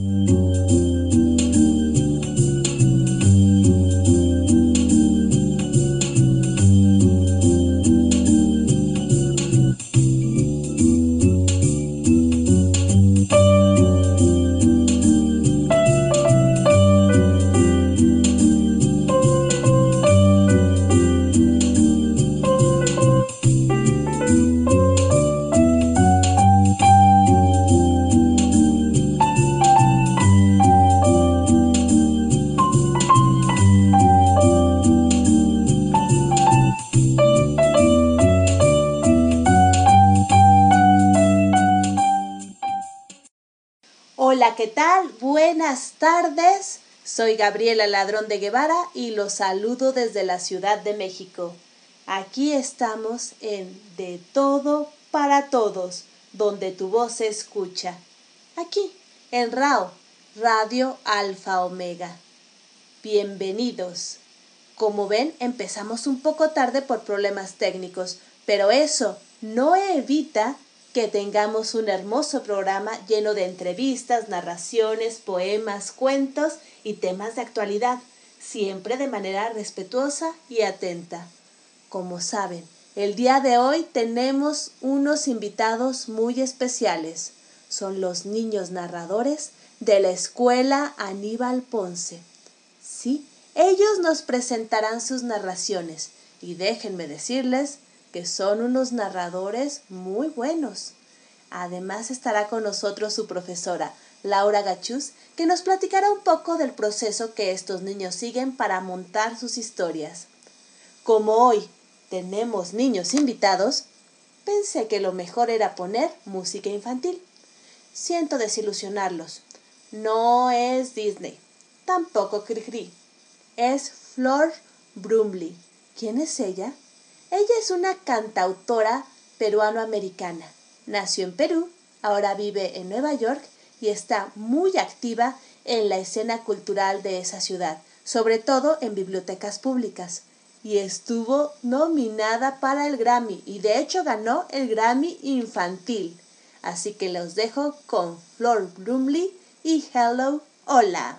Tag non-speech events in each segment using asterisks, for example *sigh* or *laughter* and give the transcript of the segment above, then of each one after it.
Mm. Soy Gabriela Ladrón de Guevara y los saludo desde la Ciudad de México. Aquí estamos en De Todo para Todos, donde tu voz se escucha. Aquí, en RAO, Radio Alfa Omega. Bienvenidos. Como ven, empezamos un poco tarde por problemas técnicos, pero eso no evita que tengamos un hermoso programa lleno de entrevistas, narraciones, poemas, cuentos y temas de actualidad, siempre de manera respetuosa y atenta. Como saben, el día de hoy tenemos unos invitados muy especiales. Son los niños narradores de la escuela Aníbal Ponce. Sí, ellos nos presentarán sus narraciones y déjenme decirles que son unos narradores muy buenos. Además estará con nosotros su profesora, Laura Gachús, que nos platicará un poco del proceso que estos niños siguen para montar sus historias. Como hoy tenemos niños invitados, pensé que lo mejor era poner música infantil. Siento desilusionarlos. No es Disney, tampoco Cricri. Es Flor Brumley. ¿Quién es ella? Ella es una cantautora peruano-americana. Nació en Perú, ahora vive en Nueva York y está muy activa en la escena cultural de esa ciudad, sobre todo en bibliotecas públicas. Y estuvo nominada para el Grammy y de hecho ganó el Grammy infantil. Así que los dejo con Flor Brumley y Hello, hola.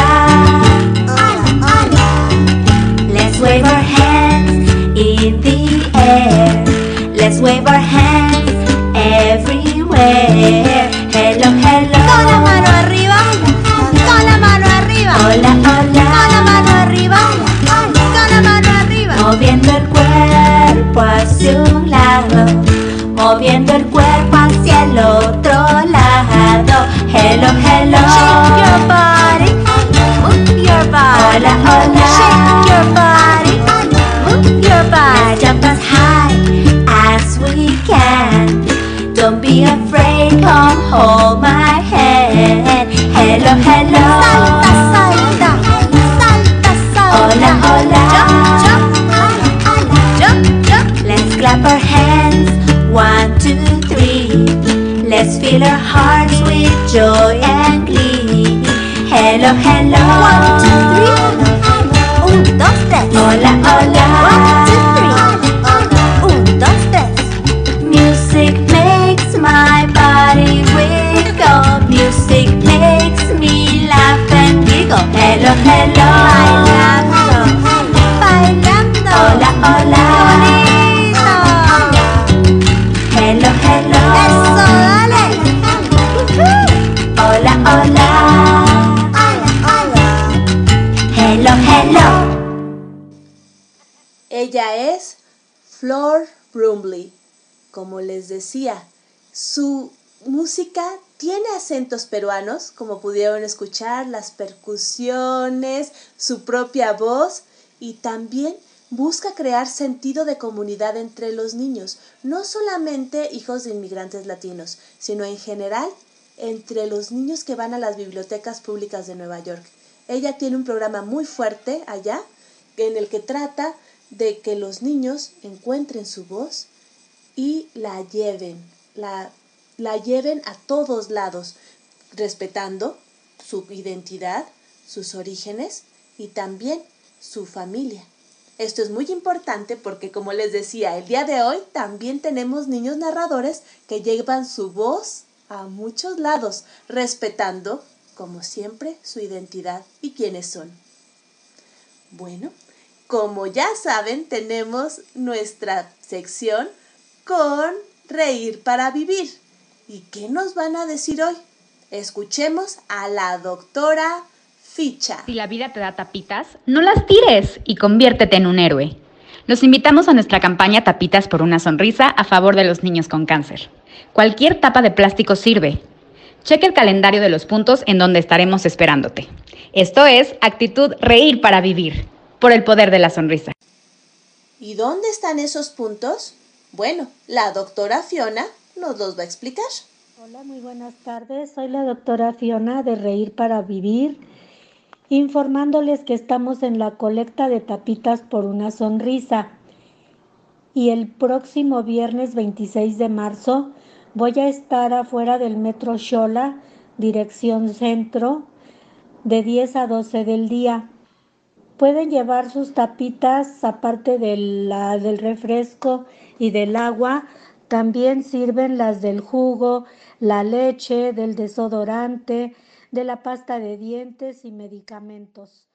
wave our hands everywhere. Hello, hello. Con la mano arriba. Con la mano arriba. Hola, hola. Con la mano arriba. Con la mano arriba. Moviendo el cuerpo hacia un lado. Moviendo el cuerpo hacia el otro lado. Hello, hello. Shake your body. Move your body. Hola, hola. Hello, hello. Salta, salta. Salta, salta. Hola, hola. Jump, jump. Jump, jump. Let's clap our hands. One, two, three. Let's fill our hearts with joy and glee. Hello, hello. One, two, three. Un, dos, tres. Hola, hola. Flor Brumley. Como les decía, su música tiene acentos peruanos, como pudieron escuchar, las percusiones, su propia voz y también busca crear sentido de comunidad entre los niños, no solamente hijos de inmigrantes latinos, sino en general entre los niños que van a las bibliotecas públicas de Nueva York. Ella tiene un programa muy fuerte allá en el que trata de que los niños encuentren su voz y la lleven, la, la lleven a todos lados, respetando su identidad, sus orígenes y también su familia. Esto es muy importante porque, como les decía, el día de hoy también tenemos niños narradores que llevan su voz a muchos lados, respetando, como siempre, su identidad y quiénes son. Bueno, como ya saben, tenemos nuestra sección con Reír para Vivir. ¿Y qué nos van a decir hoy? Escuchemos a la doctora Ficha. Si la vida te da tapitas, no las tires y conviértete en un héroe. Los invitamos a nuestra campaña Tapitas por una sonrisa a favor de los niños con cáncer. Cualquier tapa de plástico sirve. Cheque el calendario de los puntos en donde estaremos esperándote. Esto es Actitud Reír para Vivir, por el poder de la sonrisa. ¿Y dónde están esos puntos? Bueno, la doctora Fiona nos los va a explicar. Hola, muy buenas tardes. Soy la doctora Fiona de Reír para Vivir informándoles que estamos en la colecta de tapitas por una sonrisa. Y el próximo viernes 26 de marzo voy a estar afuera del metro Xola, dirección centro, de 10 a 12 del día. Pueden llevar sus tapitas, aparte del, la, del refresco y del agua, también sirven las del jugo, la leche, del desodorante, de la pasta de dientes y medicamentos.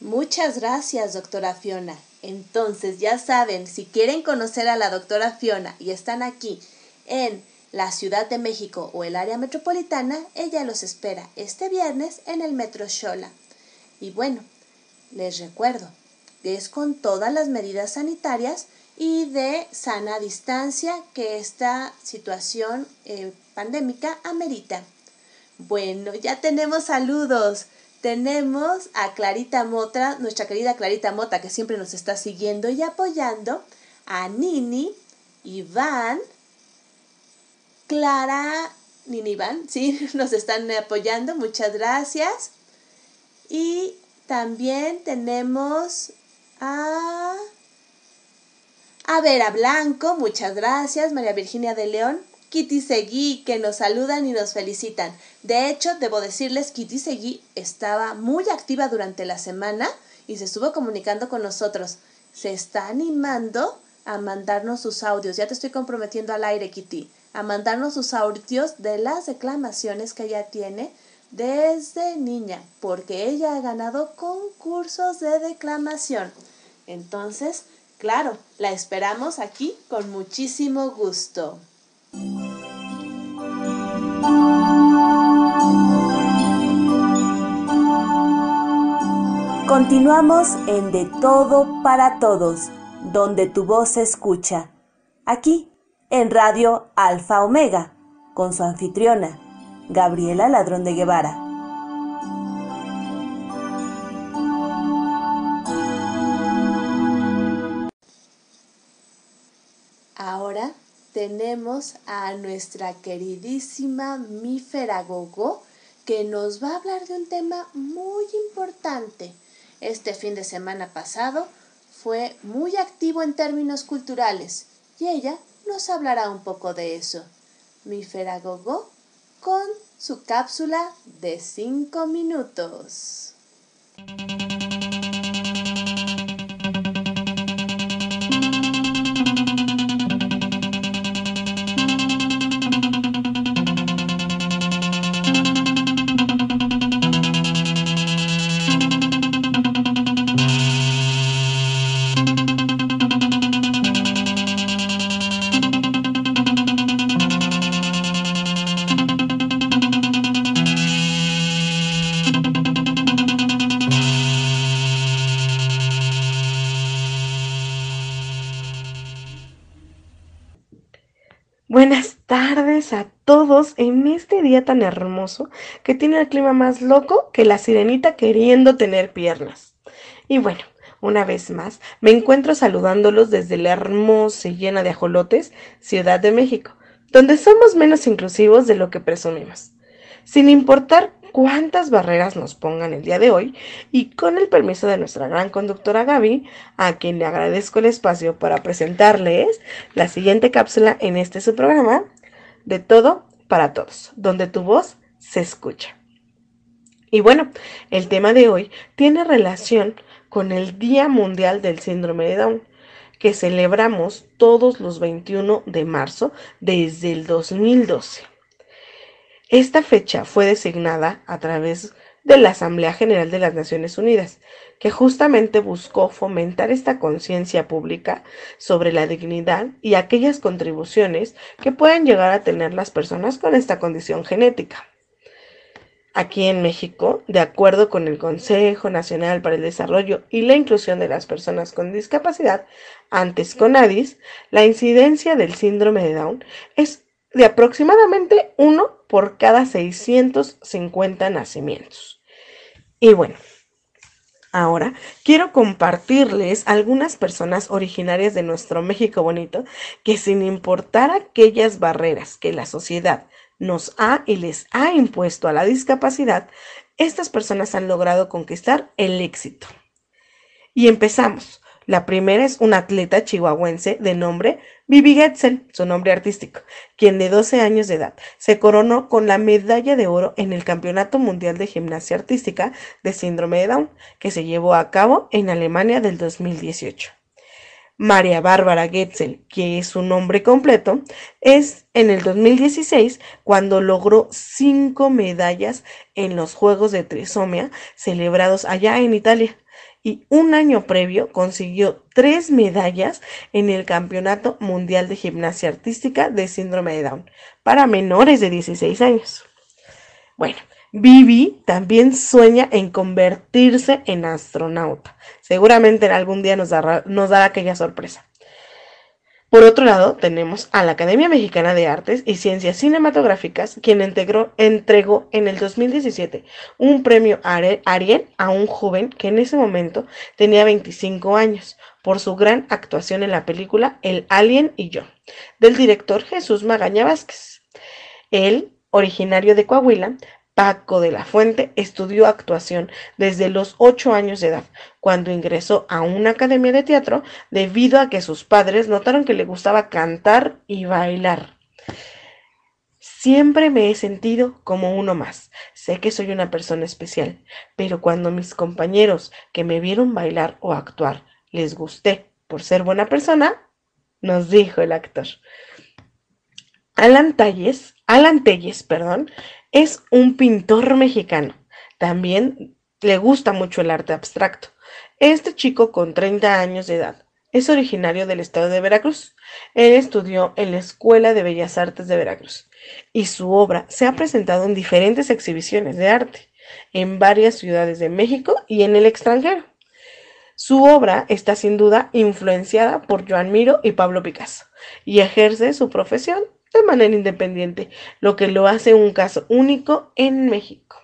Muchas gracias, doctora Fiona. Entonces, ya saben, si quieren conocer a la doctora Fiona y están aquí en la Ciudad de México o el área metropolitana, ella los espera este viernes en el Metro Xola. Y bueno, les recuerdo, es con todas las medidas sanitarias y de sana distancia que esta situación eh, pandémica amerita. Bueno, ya tenemos saludos. Tenemos a Clarita Mota, nuestra querida Clarita Mota, que siempre nos está siguiendo y apoyando. A Nini, Iván, Clara, Nini Iván, sí, *laughs* nos están apoyando. Muchas gracias. Y también tenemos a... A Vera Blanco, muchas gracias. María Virginia de León, Kitty Seguí, que nos saludan y nos felicitan. De hecho, debo decirles, Kitty Seguí estaba muy activa durante la semana y se estuvo comunicando con nosotros. Se está animando a mandarnos sus audios. Ya te estoy comprometiendo al aire, Kitty, a mandarnos sus audios de las declamaciones que ella tiene desde niña, porque ella ha ganado concursos de declamación. Entonces, claro, la esperamos aquí con muchísimo gusto. Continuamos en De Todo para Todos, donde tu voz se escucha. Aquí, en Radio Alfa Omega, con su anfitriona, Gabriela Ladrón de Guevara. Ahora tenemos a nuestra queridísima Mífera Gogo, que nos va a hablar de un tema muy importante. Este fin de semana pasado fue muy activo en términos culturales y ella nos hablará un poco de eso. Mífera Gogo con su cápsula de 5 minutos. Día tan hermoso que tiene el clima más loco que la sirenita queriendo tener piernas. Y bueno, una vez más, me encuentro saludándolos desde la hermosa y llena de ajolotes Ciudad de México, donde somos menos inclusivos de lo que presumimos. Sin importar cuántas barreras nos pongan el día de hoy y con el permiso de nuestra gran conductora Gaby, a quien le agradezco el espacio para presentarles la siguiente cápsula en este su programa, de todo para todos, donde tu voz se escucha. Y bueno, el tema de hoy tiene relación con el Día Mundial del Síndrome de Down, que celebramos todos los 21 de marzo desde el 2012. Esta fecha fue designada a través de la Asamblea General de las Naciones Unidas, que justamente buscó fomentar esta conciencia pública sobre la dignidad y aquellas contribuciones que pueden llegar a tener las personas con esta condición genética. Aquí en México, de acuerdo con el Consejo Nacional para el Desarrollo y la Inclusión de las Personas con Discapacidad, antes CONADIS, la incidencia del síndrome de Down es de aproximadamente uno por cada 650 nacimientos. Y bueno, ahora quiero compartirles algunas personas originarias de nuestro México bonito que sin importar aquellas barreras que la sociedad nos ha y les ha impuesto a la discapacidad, estas personas han logrado conquistar el éxito. Y empezamos. La primera es una atleta chihuahuense de nombre Vivi Getzel, su nombre artístico, quien de 12 años de edad se coronó con la medalla de oro en el Campeonato Mundial de Gimnasia Artística de Síndrome de Down, que se llevó a cabo en Alemania del 2018. María Bárbara Getzel, que es su nombre completo, es en el 2016 cuando logró cinco medallas en los Juegos de Trisomia celebrados allá en Italia y un año previo consiguió tres medallas en el Campeonato Mundial de Gimnasia Artística de Síndrome de Down para menores de 16 años. Bueno, Vivi también sueña en convertirse en astronauta. Seguramente en algún día nos dará, nos dará aquella sorpresa. Por otro lado, tenemos a la Academia Mexicana de Artes y Ciencias Cinematográficas, quien entregó en el 2017 un premio Ariel a un joven que en ese momento tenía 25 años por su gran actuación en la película El Alien y yo, del director Jesús Magaña Vázquez. Él, originario de Coahuila, Paco de la Fuente estudió actuación desde los ocho años de edad, cuando ingresó a una academia de teatro debido a que sus padres notaron que le gustaba cantar y bailar. Siempre me he sentido como uno más. Sé que soy una persona especial, pero cuando mis compañeros que me vieron bailar o actuar les gusté por ser buena persona, nos dijo el actor. Alan Telles, Alan Telles, perdón, es un pintor mexicano. También le gusta mucho el arte abstracto. Este chico con 30 años de edad es originario del estado de Veracruz. Él estudió en la Escuela de Bellas Artes de Veracruz y su obra se ha presentado en diferentes exhibiciones de arte en varias ciudades de México y en el extranjero. Su obra está sin duda influenciada por Joan Miro y Pablo Picasso y ejerce su profesión de manera independiente, lo que lo hace un caso único en México.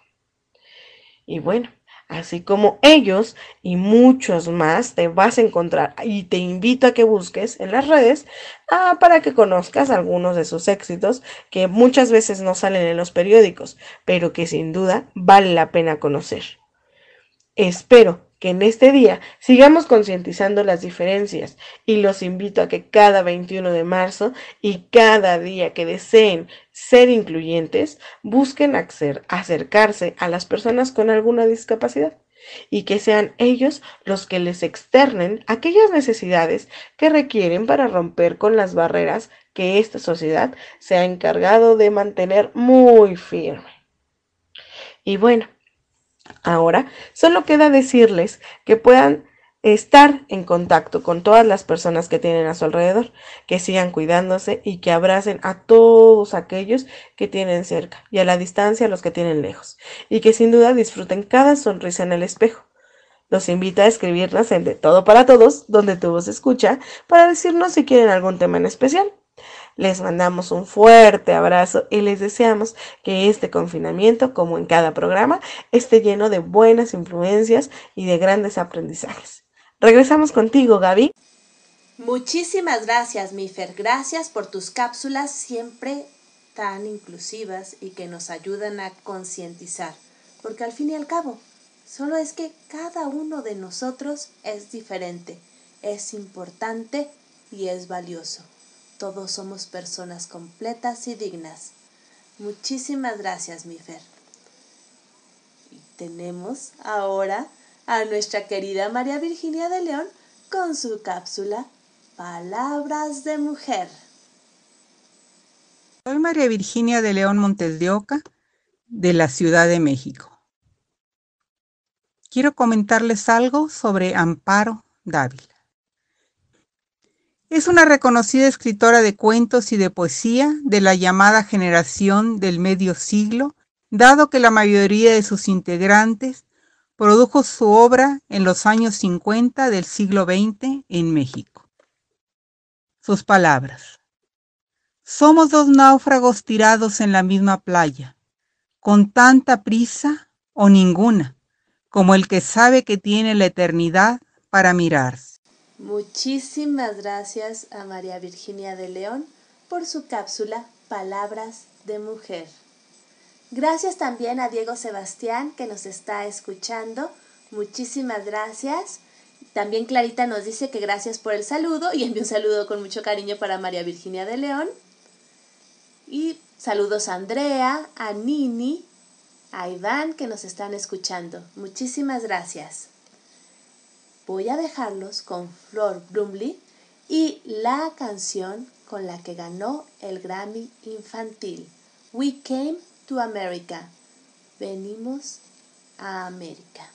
Y bueno, así como ellos y muchos más te vas a encontrar y te invito a que busques en las redes ah, para que conozcas algunos de sus éxitos que muchas veces no salen en los periódicos, pero que sin duda vale la pena conocer. Espero que en este día sigamos concientizando las diferencias y los invito a que cada 21 de marzo y cada día que deseen ser incluyentes busquen acercarse a las personas con alguna discapacidad y que sean ellos los que les externen aquellas necesidades que requieren para romper con las barreras que esta sociedad se ha encargado de mantener muy firme. Y bueno, Ahora, solo queda decirles que puedan estar en contacto con todas las personas que tienen a su alrededor, que sigan cuidándose y que abracen a todos aquellos que tienen cerca y a la distancia a los que tienen lejos, y que sin duda disfruten cada sonrisa en el espejo. Los invito a escribirnos en De Todo para Todos, donde tu voz escucha, para decirnos si quieren algún tema en especial. Les mandamos un fuerte abrazo y les deseamos que este confinamiento, como en cada programa, esté lleno de buenas influencias y de grandes aprendizajes. Regresamos contigo, Gaby. Muchísimas gracias, Mifer. Gracias por tus cápsulas siempre tan inclusivas y que nos ayudan a concientizar. Porque al fin y al cabo, solo es que cada uno de nosotros es diferente, es importante y es valioso. Todos somos personas completas y dignas. Muchísimas gracias, Mifer. Y tenemos ahora a nuestra querida María Virginia de León con su cápsula Palabras de Mujer. Soy María Virginia de León Montes de Oca, de la Ciudad de México. Quiero comentarles algo sobre Amparo Dávila. Es una reconocida escritora de cuentos y de poesía de la llamada generación del medio siglo, dado que la mayoría de sus integrantes produjo su obra en los años 50 del siglo XX en México. Sus palabras. Somos dos náufragos tirados en la misma playa, con tanta prisa o ninguna, como el que sabe que tiene la eternidad para mirarse. Muchísimas gracias a María Virginia de León por su cápsula Palabras de Mujer. Gracias también a Diego Sebastián que nos está escuchando. Muchísimas gracias. También Clarita nos dice que gracias por el saludo y envía un saludo con mucho cariño para María Virginia de León. Y saludos a Andrea, a Nini, a Iván que nos están escuchando. Muchísimas gracias. Voy a dejarlos con Flor Brumley y la canción con la que ganó el Grammy infantil. We Came to America. Venimos a América.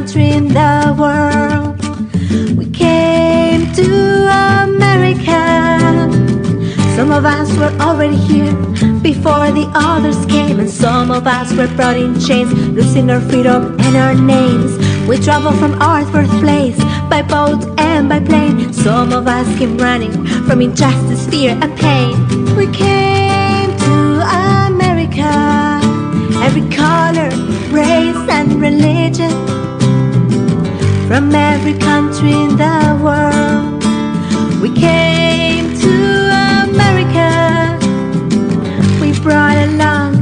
Country in the world, we came to America. Some of us were already here before the others came, and some of us were brought in chains, losing our freedom and our names. We traveled from our birthplace by boat and by plane. Some of us came running from injustice, fear, and pain. We came to America, every color, race, and religion. From every country in the world, we came to America. We brought along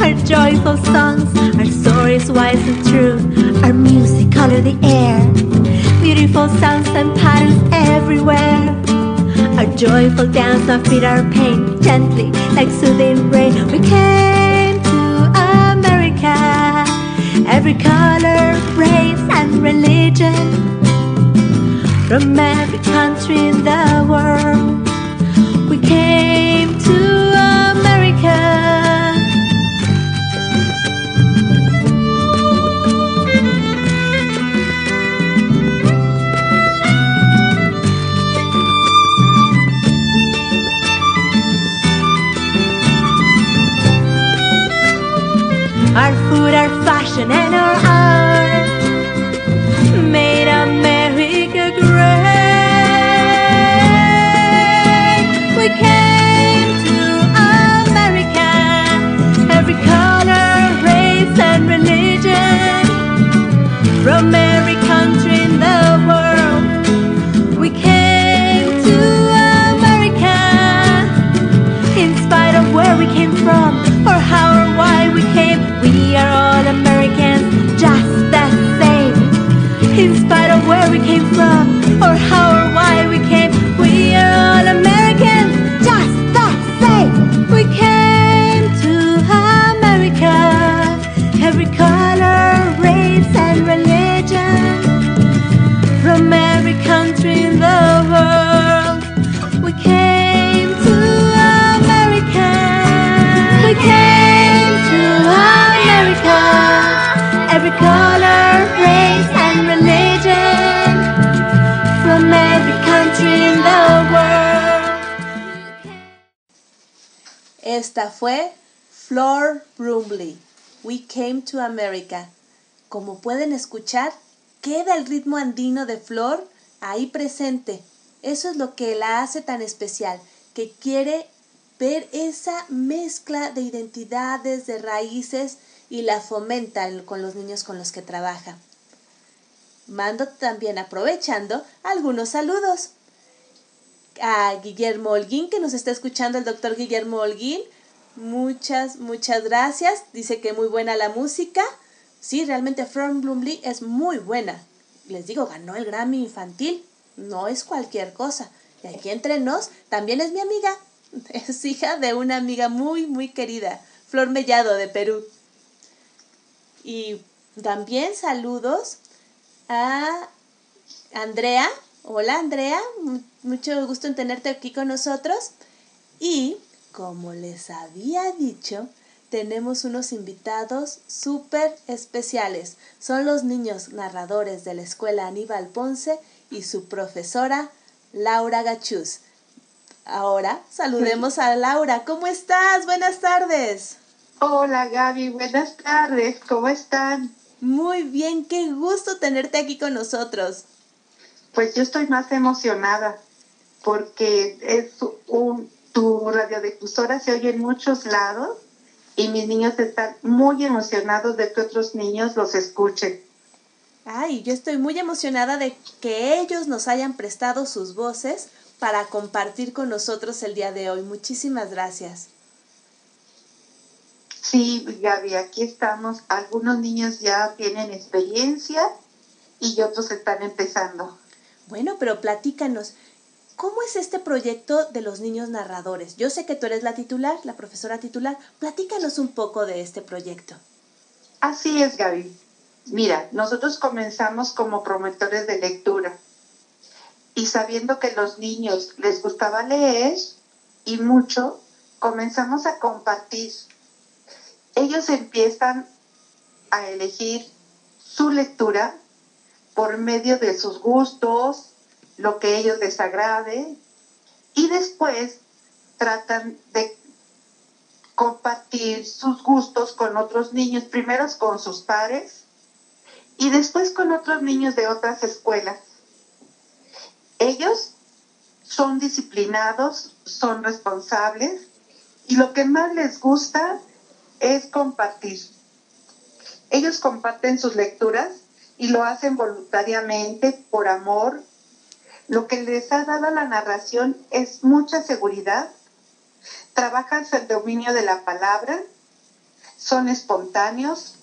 our joyful songs, our stories wise and true, our music color the air, beautiful sounds and patterns everywhere. Our joyful dance that feed our pain gently like soothing rain. We came to America, every color, religion. From every country in the world, we came Esta fue Flor Brumley. We Came to America. Como pueden escuchar, queda el ritmo andino de Flor ahí presente. Eso es lo que la hace tan especial, que quiere ver esa mezcla de identidades, de raíces y la fomenta con los niños con los que trabaja. Mando también aprovechando algunos saludos a Guillermo Holguín, que nos está escuchando el doctor Guillermo Holguín. Muchas, muchas gracias. Dice que muy buena la música. Sí, realmente From Bloomley es muy buena. Les digo, ganó el Grammy infantil. No es cualquier cosa. Y aquí entre nos, también es mi amiga. *laughs* Es hija de una amiga muy, muy querida, Flor Mellado de Perú. Y también saludos a Andrea. Hola Andrea, mucho gusto en tenerte aquí con nosotros. Y como les había dicho, tenemos unos invitados súper especiales. Son los niños narradores de la escuela Aníbal Ponce y su profesora Laura Gachuz. Ahora saludemos a Laura. ¿Cómo estás? Buenas tardes. Hola Gaby, buenas tardes. ¿Cómo están? Muy bien, qué gusto tenerte aquí con nosotros. Pues yo estoy más emocionada porque es un, tu radiodifusora se oye en muchos lados y mis niños están muy emocionados de que otros niños los escuchen. Ay, yo estoy muy emocionada de que ellos nos hayan prestado sus voces para compartir con nosotros el día de hoy. Muchísimas gracias. Sí, Gaby, aquí estamos. Algunos niños ya tienen experiencia y otros están empezando. Bueno, pero platícanos, ¿cómo es este proyecto de los niños narradores? Yo sé que tú eres la titular, la profesora titular. Platícanos un poco de este proyecto. Así es, Gaby. Mira, nosotros comenzamos como promotores de lectura y sabiendo que los niños les gustaba leer y mucho, comenzamos a compartir. Ellos empiezan a elegir su lectura por medio de sus gustos, lo que ellos les agrade, y después tratan de compartir sus gustos con otros niños, primero con sus pares y después con otros niños de otras escuelas. Ellos son disciplinados, son responsables y lo que más les gusta es compartir. Ellos comparten sus lecturas y lo hacen voluntariamente, por amor. Lo que les ha dado la narración es mucha seguridad. Trabajan el dominio de la palabra, son espontáneos,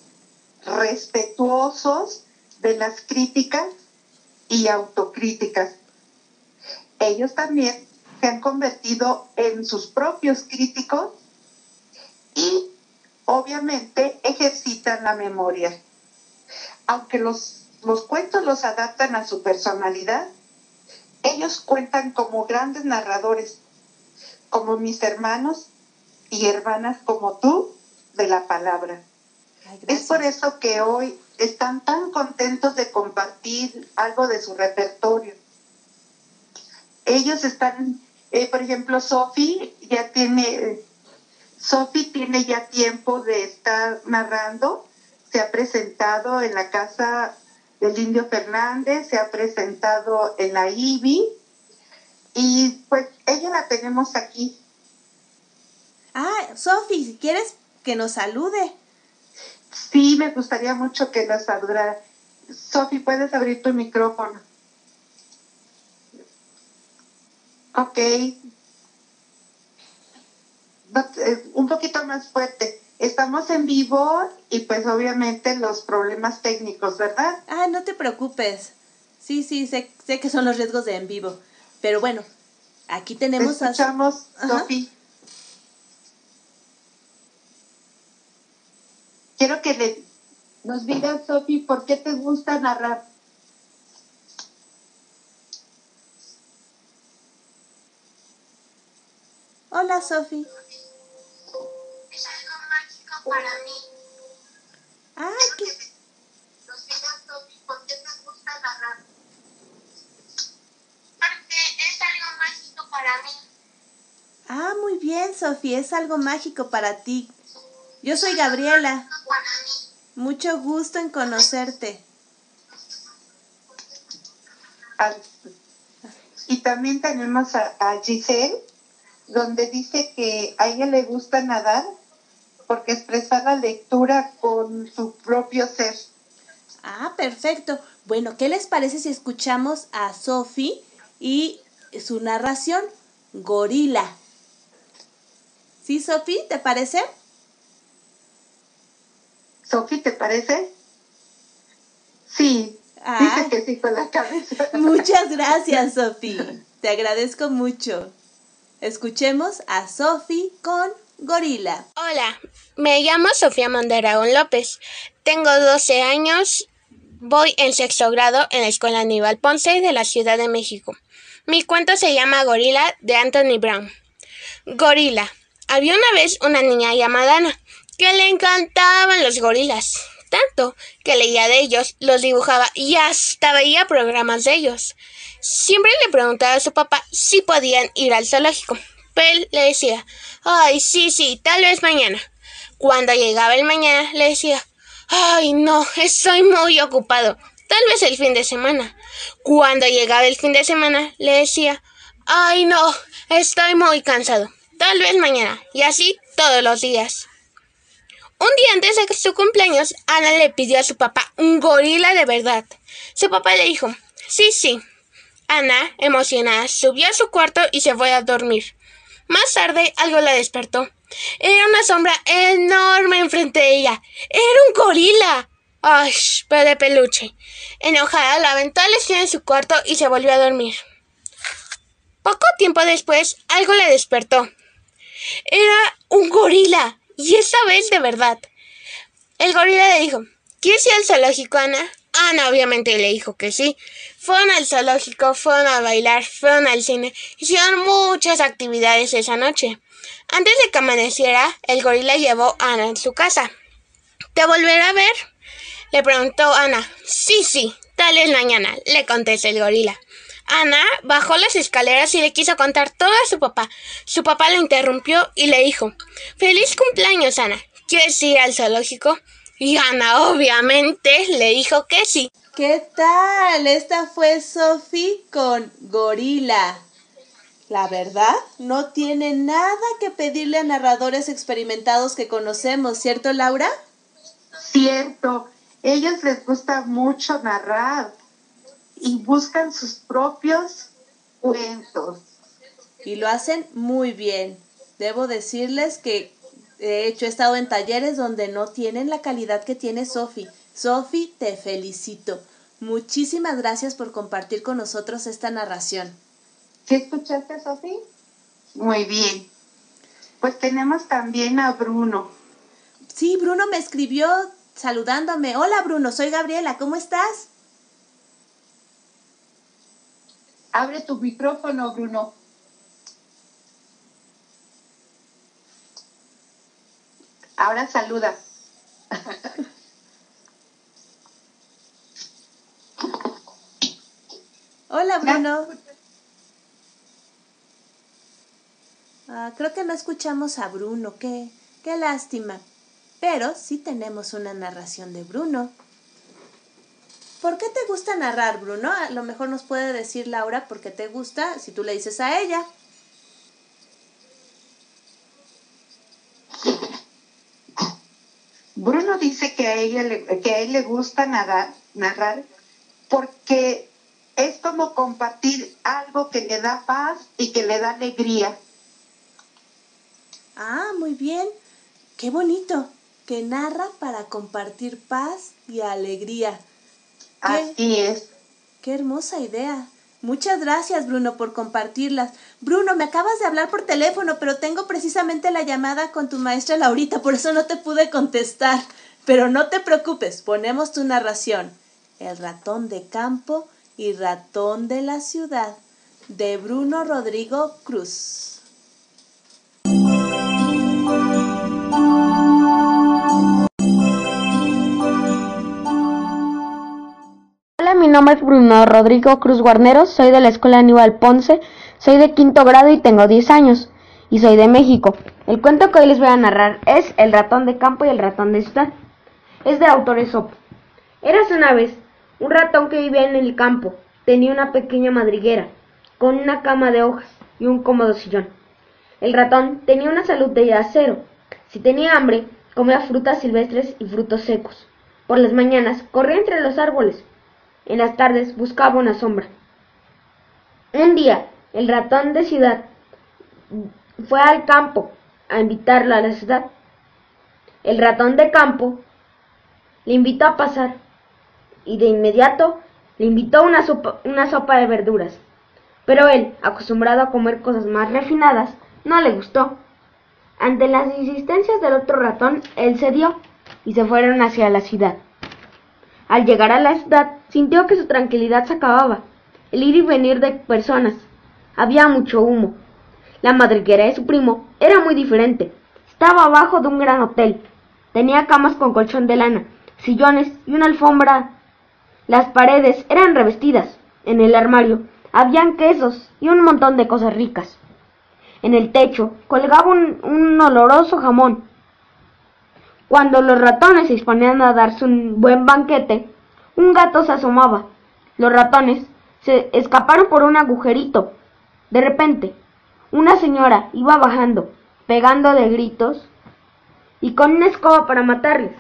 respetuosos de las críticas y autocríticas. Ellos también se han convertido en sus propios críticos y obviamente ejercitan la memoria. Aunque los, los cuentos los adaptan a su personalidad, ellos cuentan como grandes narradores, como mis hermanos y hermanas como tú de la palabra. es por eso que hoy están tan contentos de compartir algo de su repertorio. Ellos están, eh, por ejemplo, Sophie ya tiene, Sophie tiene ya tiempo de estar narrando, se ha presentado en la casa del Indio Fernández, se ha presentado en la IBI y pues ella la tenemos aquí. Ah, Sophie, si quieres que nos salude. Sí, me gustaría mucho que nos saludara. Sophie, puedes abrir tu micrófono. Ok. Un poquito más fuerte. Estamos en vivo y pues obviamente los problemas técnicos, ¿verdad? Ah, no te preocupes. Sí, sí, sé, sé que son los riesgos de en vivo. Pero bueno, aquí tenemos Te escuchamos, Sofi. Quiero que le, nos digas, Sofi, ¿por qué te gusta narrar? Hola, Sofi. Para mí. Ah, qué... Nos digas, Sofi, ¿por qué te gusta narrar? Porque es algo mágico para mí. Ah, muy bien, Sofía, es algo mágico para ti. Yo soy Gabriela. Mucho gusto en conocerte. Ah, Y también tenemos a, a Giselle, donde dice que a ella le gusta nadar porque expresa la lectura con su propio ser. Ah, perfecto. Bueno, ¿qué les parece si escuchamos a Sofi y su narración Gorila? ¿Sí, Sofi? ¿Te parece? Sofi, ¿te parece? Sí, Ah. dice que sí con la cabeza. *laughs* Muchas gracias, Sofi. Te agradezco mucho. Escuchemos a Sofi con Gorila. Hola, me llamo Sofía Mondragón López. Tengo 12 años. Voy en sexto grado en la Escuela Aníbal Ponce de la Ciudad de México. Mi cuento se llama Gorila de Anthony Brown. Gorila. Había una vez una niña llamada Ana que le encantaban los gorilas. Tanto que leía de ellos, los dibujaba y hasta veía programas de ellos. Siempre le preguntaba a su papá si podían ir al zoológico. Le decía, ay, sí, sí, tal vez mañana. Cuando llegaba el mañana, le decía, ay, no, estoy muy ocupado, tal vez el fin de semana. Cuando llegaba el fin de semana, le decía, ay, no, estoy muy cansado, tal vez mañana. Y así todos los días. Un día antes de su cumpleaños, Ana le pidió a su papá un gorila de verdad. Su papá le dijo, sí, sí. Ana, emocionada, subió a su cuarto y se fue a dormir. Más tarde, algo la despertó. Era una sombra enorme enfrente de ella. Era un gorila. Ay, pero de peluche. Enojada, la aventó a la esquina de su cuarto y se volvió a dormir. Poco tiempo después, algo le despertó. Era un gorila, y esta vez de verdad. El gorila le dijo, ¿quieres ir al zoológico, Ana? Ana obviamente le dijo que sí. Fueron al zoológico, fueron a bailar, fueron al cine, hicieron muchas actividades esa noche. Antes de que amaneciera, el gorila llevó a Ana en su casa. ¿Te volverá a ver? Le preguntó Ana. Sí, sí, tal es mañana, le contestó el gorila. Ana bajó las escaleras y le quiso contar todo a su papá. Su papá la interrumpió y le dijo, Feliz cumpleaños, Ana. ¿Quieres ir al zoológico? Y Ana obviamente le dijo que sí. ¿Qué tal? Esta fue Sofi con Gorila. La verdad, no tiene nada que pedirle a narradores experimentados que conocemos, ¿cierto, Laura? Cierto, ellos les gusta mucho narrar y buscan sus propios cuentos. Y lo hacen muy bien. Debo decirles que, de hecho, he estado en talleres donde no tienen la calidad que tiene Sofi. Sofi, te felicito. Muchísimas gracias por compartir con nosotros esta narración. ¿Sí escuchaste, Sofi? Muy bien. Pues tenemos también a Bruno. Sí, Bruno me escribió saludándome. Hola, Bruno, soy Gabriela, ¿cómo estás? Abre tu micrófono, Bruno. Ahora saluda. Hola, Bruno. Ah, creo que no escuchamos a Bruno, qué, qué lástima. Pero sí tenemos una narración de Bruno. ¿Por qué te gusta narrar, Bruno? A lo mejor nos puede decir Laura por qué te gusta si tú le dices a ella. Bruno dice que a ella le, que a él le gusta nadar, narrar porque es como compartir algo que le da paz y que le da alegría. Ah, muy bien. Qué bonito. Que narra para compartir paz y alegría. Qué, Así es. qué hermosa idea. Muchas gracias, Bruno, por compartirlas. Bruno, me acabas de hablar por teléfono, pero tengo precisamente la llamada con tu maestra Laurita, por eso no te pude contestar. Pero no te preocupes, ponemos tu narración. El ratón de campo y ratón de la ciudad, de Bruno Rodrigo Cruz. Mi nombre es Bruno Rodrigo Cruz Guarneros, soy de la Escuela Aníbal Ponce, soy de quinto grado y tengo 10 años. y soy de México. El cuento que hoy les voy a narrar es El ratón de campo y el ratón de ciudad. Es del autor Esopo. Érase una vez un ratón que vivía en el campo. Tenía una pequeña madriguera, con una cama de hojas y un cómodo sillón. El ratón tenía una salud de acero. Si tenía hambre, comía frutas silvestres y frutos secos. Por las mañanas corría entre los árboles. En las tardes buscaba una sombra. Un día, el ratón de ciudad fue al campo a invitarlo a la ciudad. El ratón de campo le invitó a pasar y de inmediato le invitó una sopa, una sopa de verduras. Pero él, acostumbrado a comer cosas más refinadas, no le gustó. Ante las insistencias del otro ratón, él cedió y se fueron hacia la ciudad. Al llegar a la ciudad, sintió que su tranquilidad se acababa. El ir y venir de personas. Había mucho humo. La madriguera de su primo era muy diferente. Estaba abajo de un gran hotel. Tenía camas con colchón de lana, sillones y una alfombra. Las paredes eran revestidas. En el armario habían quesos y un montón de cosas ricas. En el techo colgaba un, un oloroso jamón. Cuando los ratones se disponían a darse un buen banquete, un gato se asomaba. Los ratones se escaparon por un agujerito. De repente, una señora iba bajando, pegando de gritos y con una escoba para matarles.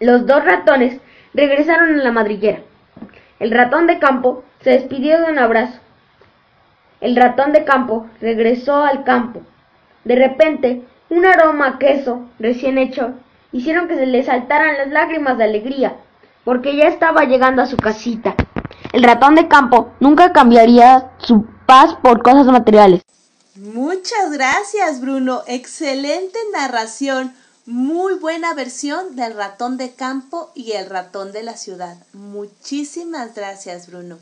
Los dos ratones regresaron a la madriguera. El ratón de campo se despidió de un abrazo. El ratón de campo regresó al campo. De repente, un aroma a queso recién hecho hicieron que se le saltaran las lágrimas de alegría, porque ya estaba llegando a su casita. El ratón de campo nunca cambiaría su paz por cosas materiales. Muchas gracias, Bruno. Excelente narración. Muy buena versión del ratón de campo y el ratón de la ciudad. Muchísimas gracias, Bruno.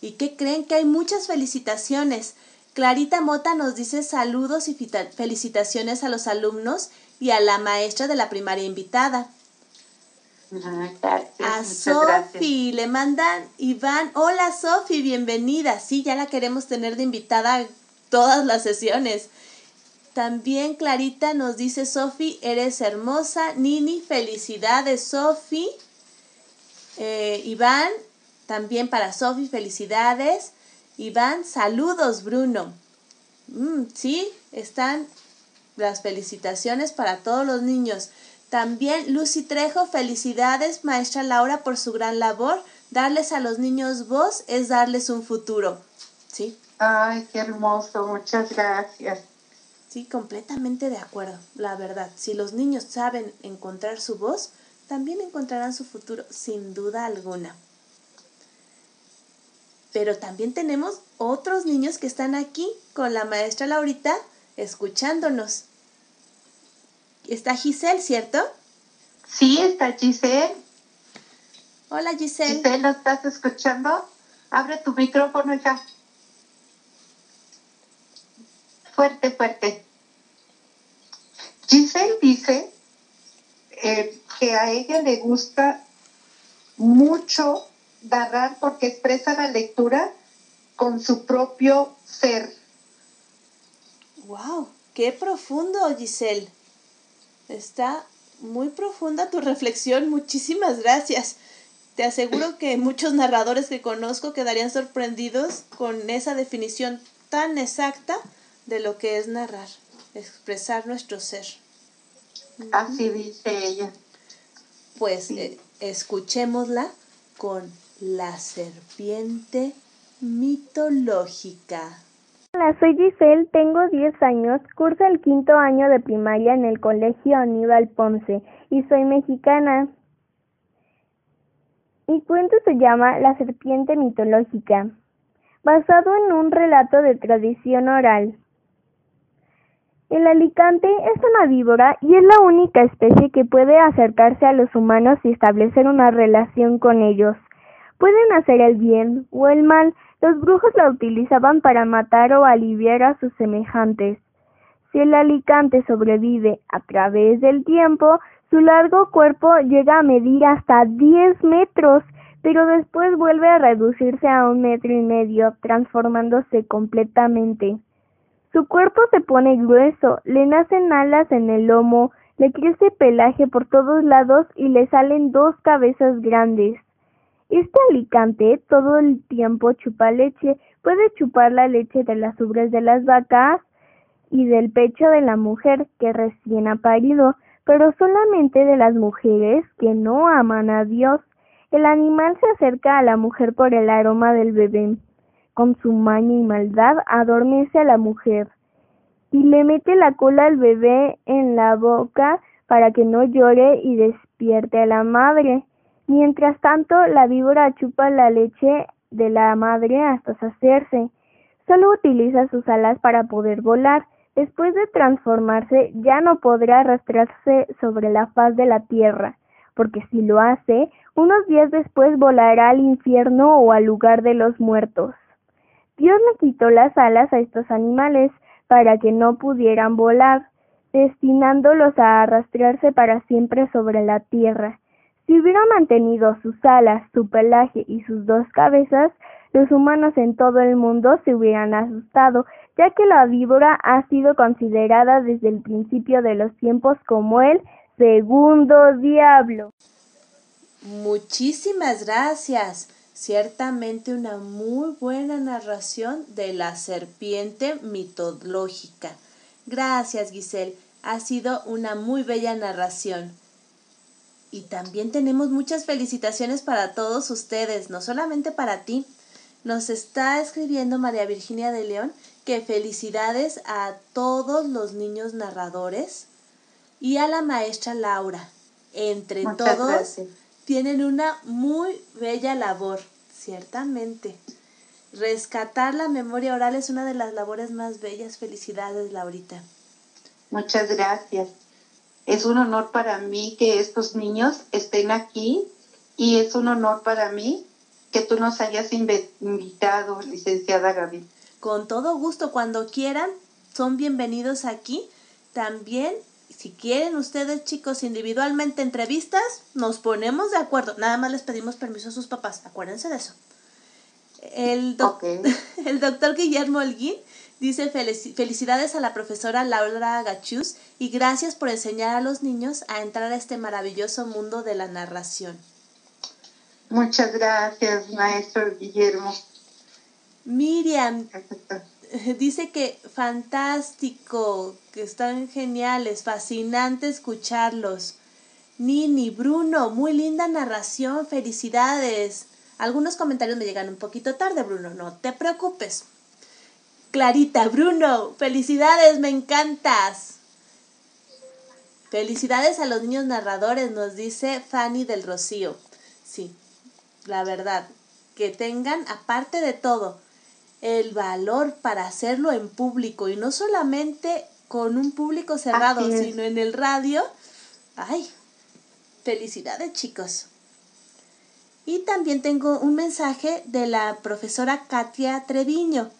¿Y qué creen? Que hay muchas felicitaciones. Clarita Mota nos dice saludos y felicitaciones a los alumnos y a la maestra de la primaria invitada. a Sofi le mandan Iván, hola Sofi, bienvenida. Sí, ya la queremos tener de invitada todas las sesiones. También Clarita nos dice, Sofi, eres hermosa. Nini, felicidades, Sofi. Eh, Iván, también para Sofi, felicidades. Iván, saludos, Bruno. Mm, sí, están las felicitaciones para todos los niños. También Lucy Trejo, felicidades, maestra Laura, por su gran labor. Darles a los niños voz es darles un futuro. ¿Sí? Ay, qué hermoso, muchas gracias. Sí, completamente de acuerdo, la verdad. Si los niños saben encontrar su voz, también encontrarán su futuro, sin duda alguna. Pero también tenemos otros niños que están aquí con la maestra Laurita escuchándonos. Está Giselle, ¿cierto? Sí, está Giselle. Hola Giselle. Giselle, ¿lo estás escuchando? Abre tu micrófono, hija. Fuerte, fuerte. Giselle dice eh, que a ella le gusta mucho narrar porque expresa la lectura con su propio ser. ¡Wow! ¡Qué profundo, Giselle! Está muy profunda tu reflexión. Muchísimas gracias. Te aseguro que muchos narradores que conozco quedarían sorprendidos con esa definición tan exacta de lo que es narrar, expresar nuestro ser. Así dice ella. Pues eh, escuchémosla con la serpiente mitológica. Hola, soy Giselle, tengo 10 años, curso el quinto año de primaria en el Colegio Aníbal Ponce y soy mexicana. Mi cuento se llama La serpiente mitológica, basado en un relato de tradición oral. El alicante es una víbora y es la única especie que puede acercarse a los humanos y establecer una relación con ellos. Pueden hacer el bien o el mal. Los brujos la utilizaban para matar o aliviar a sus semejantes. Si el alicante sobrevive a través del tiempo, su largo cuerpo llega a medir hasta 10 metros, pero después vuelve a reducirse a un metro y medio, transformándose completamente. Su cuerpo se pone grueso, le nacen alas en el lomo, le crece pelaje por todos lados y le salen dos cabezas grandes. Este alicante todo el tiempo chupa leche, puede chupar la leche de las ubres de las vacas y del pecho de la mujer que recién ha parido, pero solamente de las mujeres que no aman a Dios. El animal se acerca a la mujer por el aroma del bebé. Con su maña y maldad adormece a la mujer y le mete la cola al bebé en la boca para que no llore y despierte a la madre. Mientras tanto, la víbora chupa la leche de la madre hasta saciarse. Solo utiliza sus alas para poder volar. Después de transformarse, ya no podrá arrastrarse sobre la faz de la tierra, porque si lo hace, unos días después volará al infierno o al lugar de los muertos. Dios le quitó las alas a estos animales para que no pudieran volar, destinándolos a arrastrarse para siempre sobre la tierra. Si hubiera mantenido sus alas, su pelaje y sus dos cabezas, los humanos en todo el mundo se hubieran asustado, ya que la víbora ha sido considerada desde el principio de los tiempos como el segundo diablo. Muchísimas gracias. Ciertamente una muy buena narración de la serpiente mitológica. Gracias, Giselle. Ha sido una muy bella narración. Y también tenemos muchas felicitaciones para todos ustedes, no solamente para ti. Nos está escribiendo María Virginia de León que felicidades a todos los niños narradores y a la maestra Laura. Entre Muchas todos gracias. tienen una muy bella labor, ciertamente. Rescatar la memoria oral es una de las labores más bellas. Felicidades, Laurita. Muchas gracias. Es un honor para mí que estos niños estén aquí y es un honor para mí que tú nos hayas invitado, licenciada Gaby. Con todo gusto, cuando quieran, son bienvenidos aquí. También, si quieren ustedes, chicos, individualmente entrevistas, nos ponemos de acuerdo. Nada más les pedimos permiso a sus papás. Acuérdense de eso. El, doc- *laughs* el doctor Guillermo Holguín dice "Felici- felicidades a la profesora Laura Gachus y gracias por enseñar a los niños a entrar a este maravilloso mundo de la narración. Muchas gracias, maestro Guillermo. Miriam *laughs* dice que fantástico, que están geniales, fascinante escucharlos. Nini, Bruno, muy linda narración, felicidades. Algunos comentarios me llegan un poquito tarde, Bruno, no te preocupes. Clarita, Bruno, felicidades, me encantas. Felicidades a los niños narradores, nos dice Fanny del Rocío. Sí, la verdad, que tengan, aparte de todo, el valor para hacerlo en público y no solamente con un público cerrado, sino en el radio. Ay, felicidades chicos. Y también tengo un mensaje de la profesora Katia Treviño,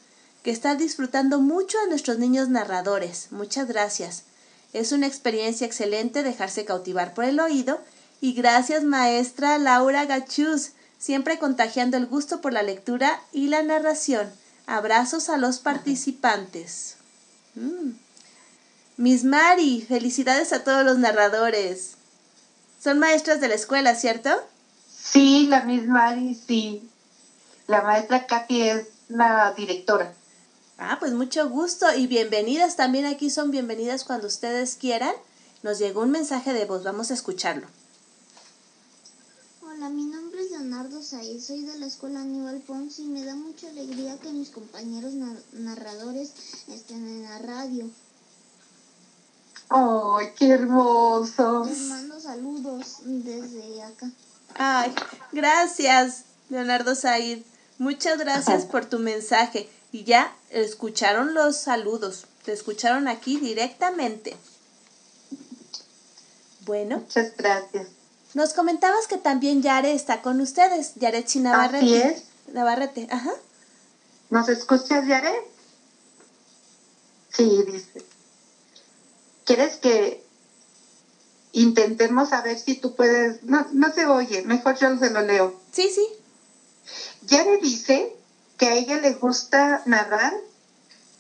que está disfrutando mucho a nuestros niños narradores. Muchas gracias. Es una experiencia excelente dejarse cautivar por el oído. Y gracias maestra Laura Gachuz, siempre contagiando el gusto por la lectura y la narración. Abrazos a los participantes. Mm. Miss Mari, felicidades a todos los narradores. Son maestras de la escuela, ¿cierto? Sí, la misma Ari, sí. La maestra Katy es la directora. Ah, pues mucho gusto y bienvenidas. También aquí son bienvenidas cuando ustedes quieran. Nos llegó un mensaje de voz, vamos a escucharlo. Hola, mi nombre es Leonardo Said, soy de la escuela Aníbal Ponce y me da mucha alegría que mis compañeros nar- narradores estén en la radio. ¡Ay, qué hermoso! Les mando saludos desde acá. Ay, gracias, Leonardo Said. Muchas gracias *laughs* por tu mensaje. Y ya escucharon los saludos. Te escucharon aquí directamente. Bueno. Muchas gracias. Nos comentabas que también Yare está con ustedes. Yaretsi Navarrete. Así es. Navarrete, ajá. ¿Nos escuchas, Yare? Sí, dice. ¿Quieres que intentemos a ver si tú puedes? No, no se oye, mejor yo se lo leo. Sí, sí. Yare dice que a ella le gusta narrar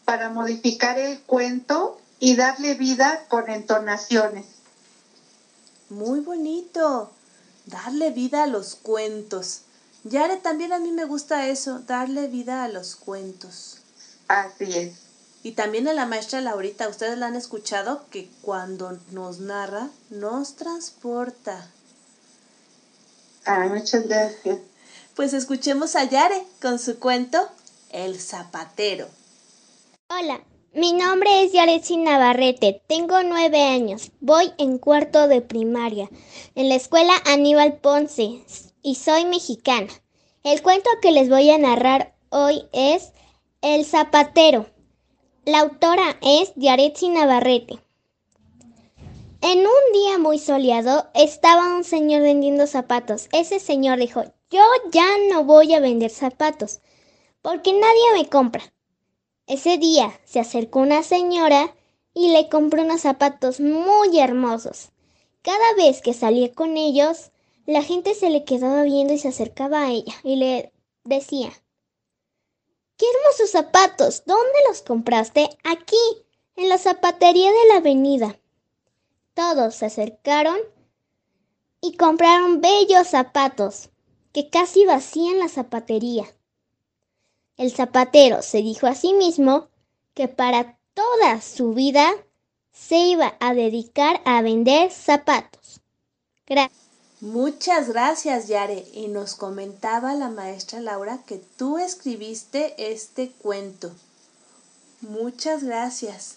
para modificar el cuento y darle vida con entonaciones. Muy bonito. Darle vida a los cuentos. Yare, también a mí me gusta eso, darle vida a los cuentos. Así es. Y también a la maestra Laurita, ustedes la han escuchado que cuando nos narra, nos transporta. Ah, muchas gracias. Pues escuchemos a Yare con su cuento El zapatero. Hola, mi nombre es Yaretsi Navarrete, tengo nueve años, voy en cuarto de primaria, en la escuela Aníbal Ponce y soy mexicana. El cuento que les voy a narrar hoy es El zapatero. La autora es Yaretsi Navarrete. En un día muy soleado estaba un señor vendiendo zapatos. Ese señor dijo, yo ya no voy a vender zapatos, porque nadie me compra. Ese día se acercó una señora y le compró unos zapatos muy hermosos. Cada vez que salía con ellos, la gente se le quedaba viendo y se acercaba a ella y le decía, ¡Qué hermosos zapatos! ¿Dónde los compraste? Aquí, en la zapatería de la avenida. Todos se acercaron y compraron bellos zapatos que casi vacían la zapatería. El zapatero se dijo a sí mismo que para toda su vida se iba a dedicar a vender zapatos. Gracias. Muchas gracias, Yare. Y nos comentaba la maestra Laura que tú escribiste este cuento. Muchas gracias.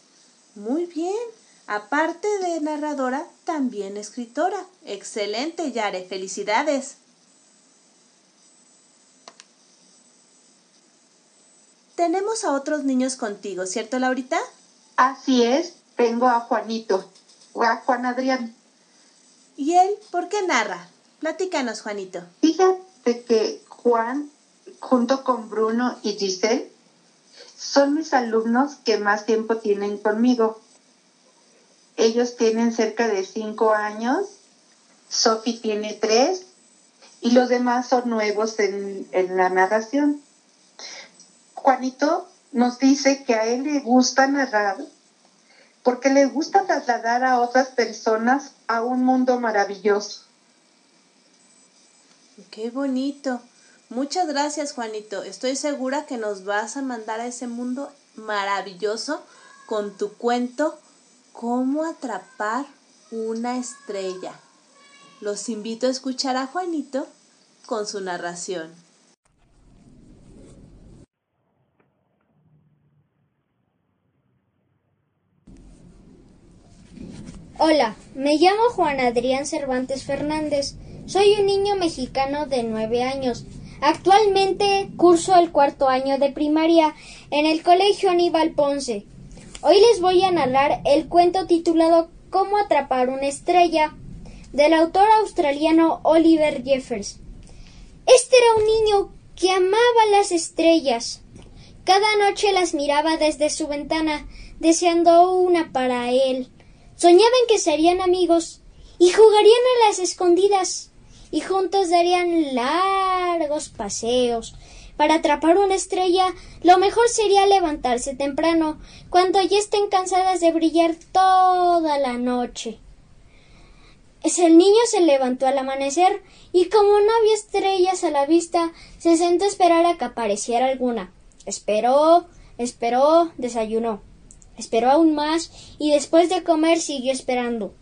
Muy bien. Aparte de narradora, también escritora. Excelente, Yare. Felicidades. Tenemos a otros niños contigo, ¿cierto, Laurita? Así es, tengo a Juanito, o a Juan Adrián. ¿Y él por qué narra? Platícanos, Juanito. Fíjate que Juan, junto con Bruno y Giselle, son mis alumnos que más tiempo tienen conmigo. Ellos tienen cerca de cinco años, Sophie tiene tres y los demás son nuevos en, en la narración. Juanito nos dice que a él le gusta narrar porque le gusta trasladar a otras personas a un mundo maravilloso. Qué bonito. Muchas gracias, Juanito. Estoy segura que nos vas a mandar a ese mundo maravilloso con tu cuento Cómo atrapar una estrella. Los invito a escuchar a Juanito con su narración. Hola, me llamo Juan Adrián Cervantes Fernández. Soy un niño mexicano de nueve años. Actualmente curso el cuarto año de primaria en el Colegio Aníbal Ponce. Hoy les voy a narrar el cuento titulado Cómo atrapar una estrella del autor australiano Oliver Jeffers. Este era un niño que amaba las estrellas. Cada noche las miraba desde su ventana, deseando una para él. Soñaban que serían amigos y jugarían a las escondidas y juntos darían largos paseos. Para atrapar una estrella, lo mejor sería levantarse temprano, cuando ya estén cansadas de brillar toda la noche. El niño se levantó al amanecer y como no había estrellas a la vista, se sentó a esperar a que apareciera alguna. Esperó, esperó, desayunó. Esperó aún más y después de comer siguió esperando.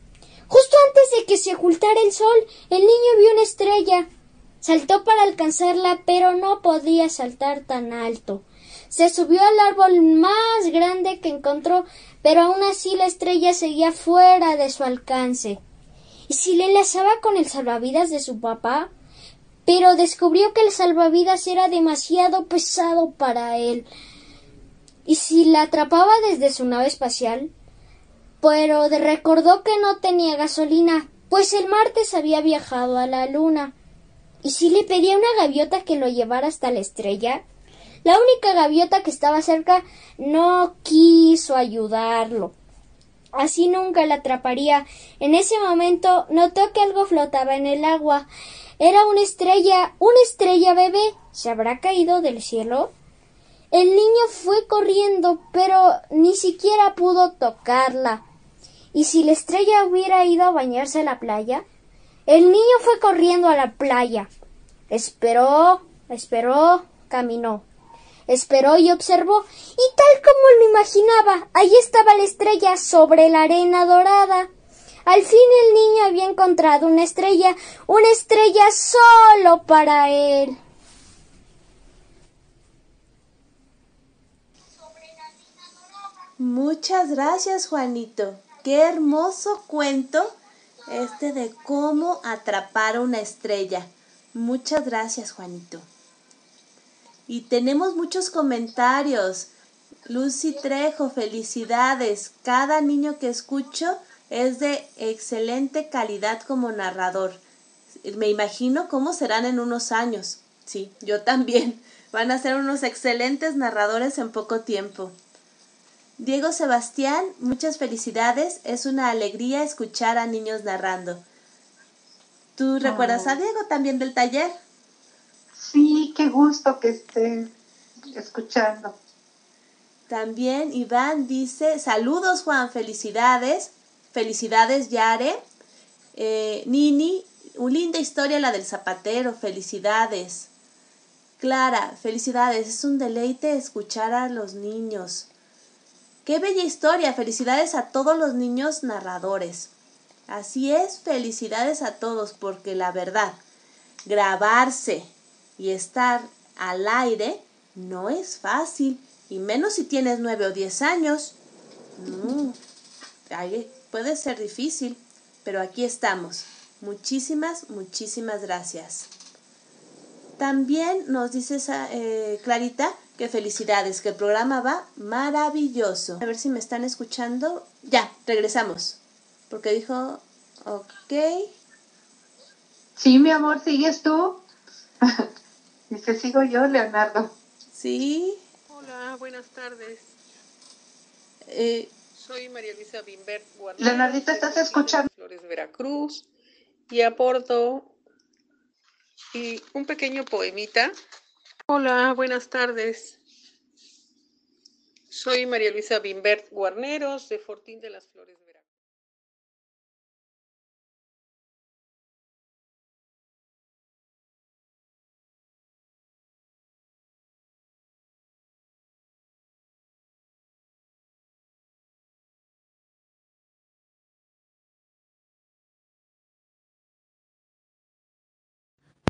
Justo antes de que se ocultara el sol, el niño vio una estrella. Saltó para alcanzarla, pero no podía saltar tan alto. Se subió al árbol más grande que encontró, pero aún así la estrella seguía fuera de su alcance. ¿Y si le enlazaba con el salvavidas de su papá? Pero descubrió que el salvavidas era demasiado pesado para él. ¿Y si la atrapaba desde su nave espacial? Pero recordó que no tenía gasolina, pues el martes había viajado a la luna. ¿Y si le pedía una gaviota que lo llevara hasta la estrella? La única gaviota que estaba cerca no quiso ayudarlo. Así nunca la atraparía. En ese momento notó que algo flotaba en el agua. Era una estrella, una estrella bebé. ¿Se habrá caído del cielo? El niño fue corriendo, pero ni siquiera pudo tocarla. ¿Y si la estrella hubiera ido a bañarse a la playa? El niño fue corriendo a la playa. Esperó, esperó, caminó. Esperó y observó, y tal como lo imaginaba, allí estaba la estrella sobre la arena dorada. Al fin el niño había encontrado una estrella, una estrella solo para él. Muchas gracias, Juanito. Qué hermoso cuento este de cómo atrapar una estrella. Muchas gracias, Juanito. Y tenemos muchos comentarios. Lucy Trejo, felicidades. Cada niño que escucho es de excelente calidad como narrador. Me imagino cómo serán en unos años. Sí, yo también. Van a ser unos excelentes narradores en poco tiempo. Diego Sebastián, muchas felicidades. Es una alegría escuchar a niños narrando. ¿Tú recuerdas a Diego también del taller? Sí, qué gusto que esté escuchando. También Iván dice, saludos Juan, felicidades. Felicidades Yare. Eh, Nini, una linda historia la del zapatero, felicidades. Clara, felicidades, es un deleite escuchar a los niños. Qué bella historia, felicidades a todos los niños narradores. Así es, felicidades a todos, porque la verdad, grabarse y estar al aire no es fácil, y menos si tienes nueve o diez años. No, puede ser difícil, pero aquí estamos. Muchísimas, muchísimas gracias. También nos dice eh, Clarita que felicidades, que el programa va maravilloso. A ver si me están escuchando. Ya, regresamos. Porque dijo, ok. Sí, mi amor, ¿sigues tú? *laughs* Dice, sigo yo, Leonardo. Sí. Hola, buenas tardes. Eh, Soy María Luisa Bimbert Leonardito, ¿estás escuchando? Flores Veracruz y aporto y un pequeño poemita. Hola, buenas tardes. Soy María Luisa Bimbert Guarneros de Fortín de las Flores de Veracruz.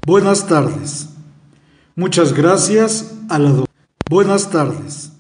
Buenas tardes. Muchas gracias a la doctora. Buenas tardes.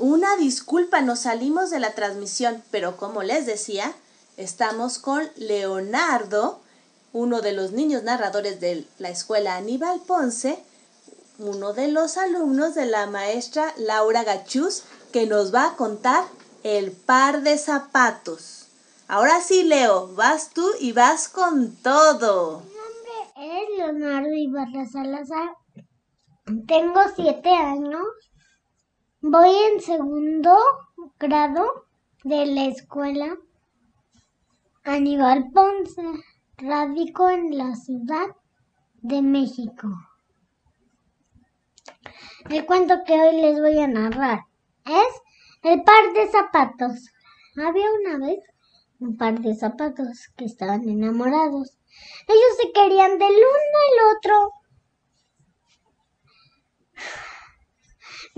Una disculpa, nos salimos de la transmisión, pero como les decía, estamos con Leonardo, uno de los niños narradores de la escuela Aníbal Ponce, uno de los alumnos de la maestra Laura Gachús, que nos va a contar el par de zapatos. Ahora sí, Leo, vas tú y vas con todo. Mi nombre es Leonardo Ibarra Salazar. Tengo siete años. Voy en segundo grado de la escuela Aníbal Ponce. Radico en la Ciudad de México. El cuento que hoy les voy a narrar es El par de zapatos. Había una vez un par de zapatos que estaban enamorados. Ellos se querían del uno al otro.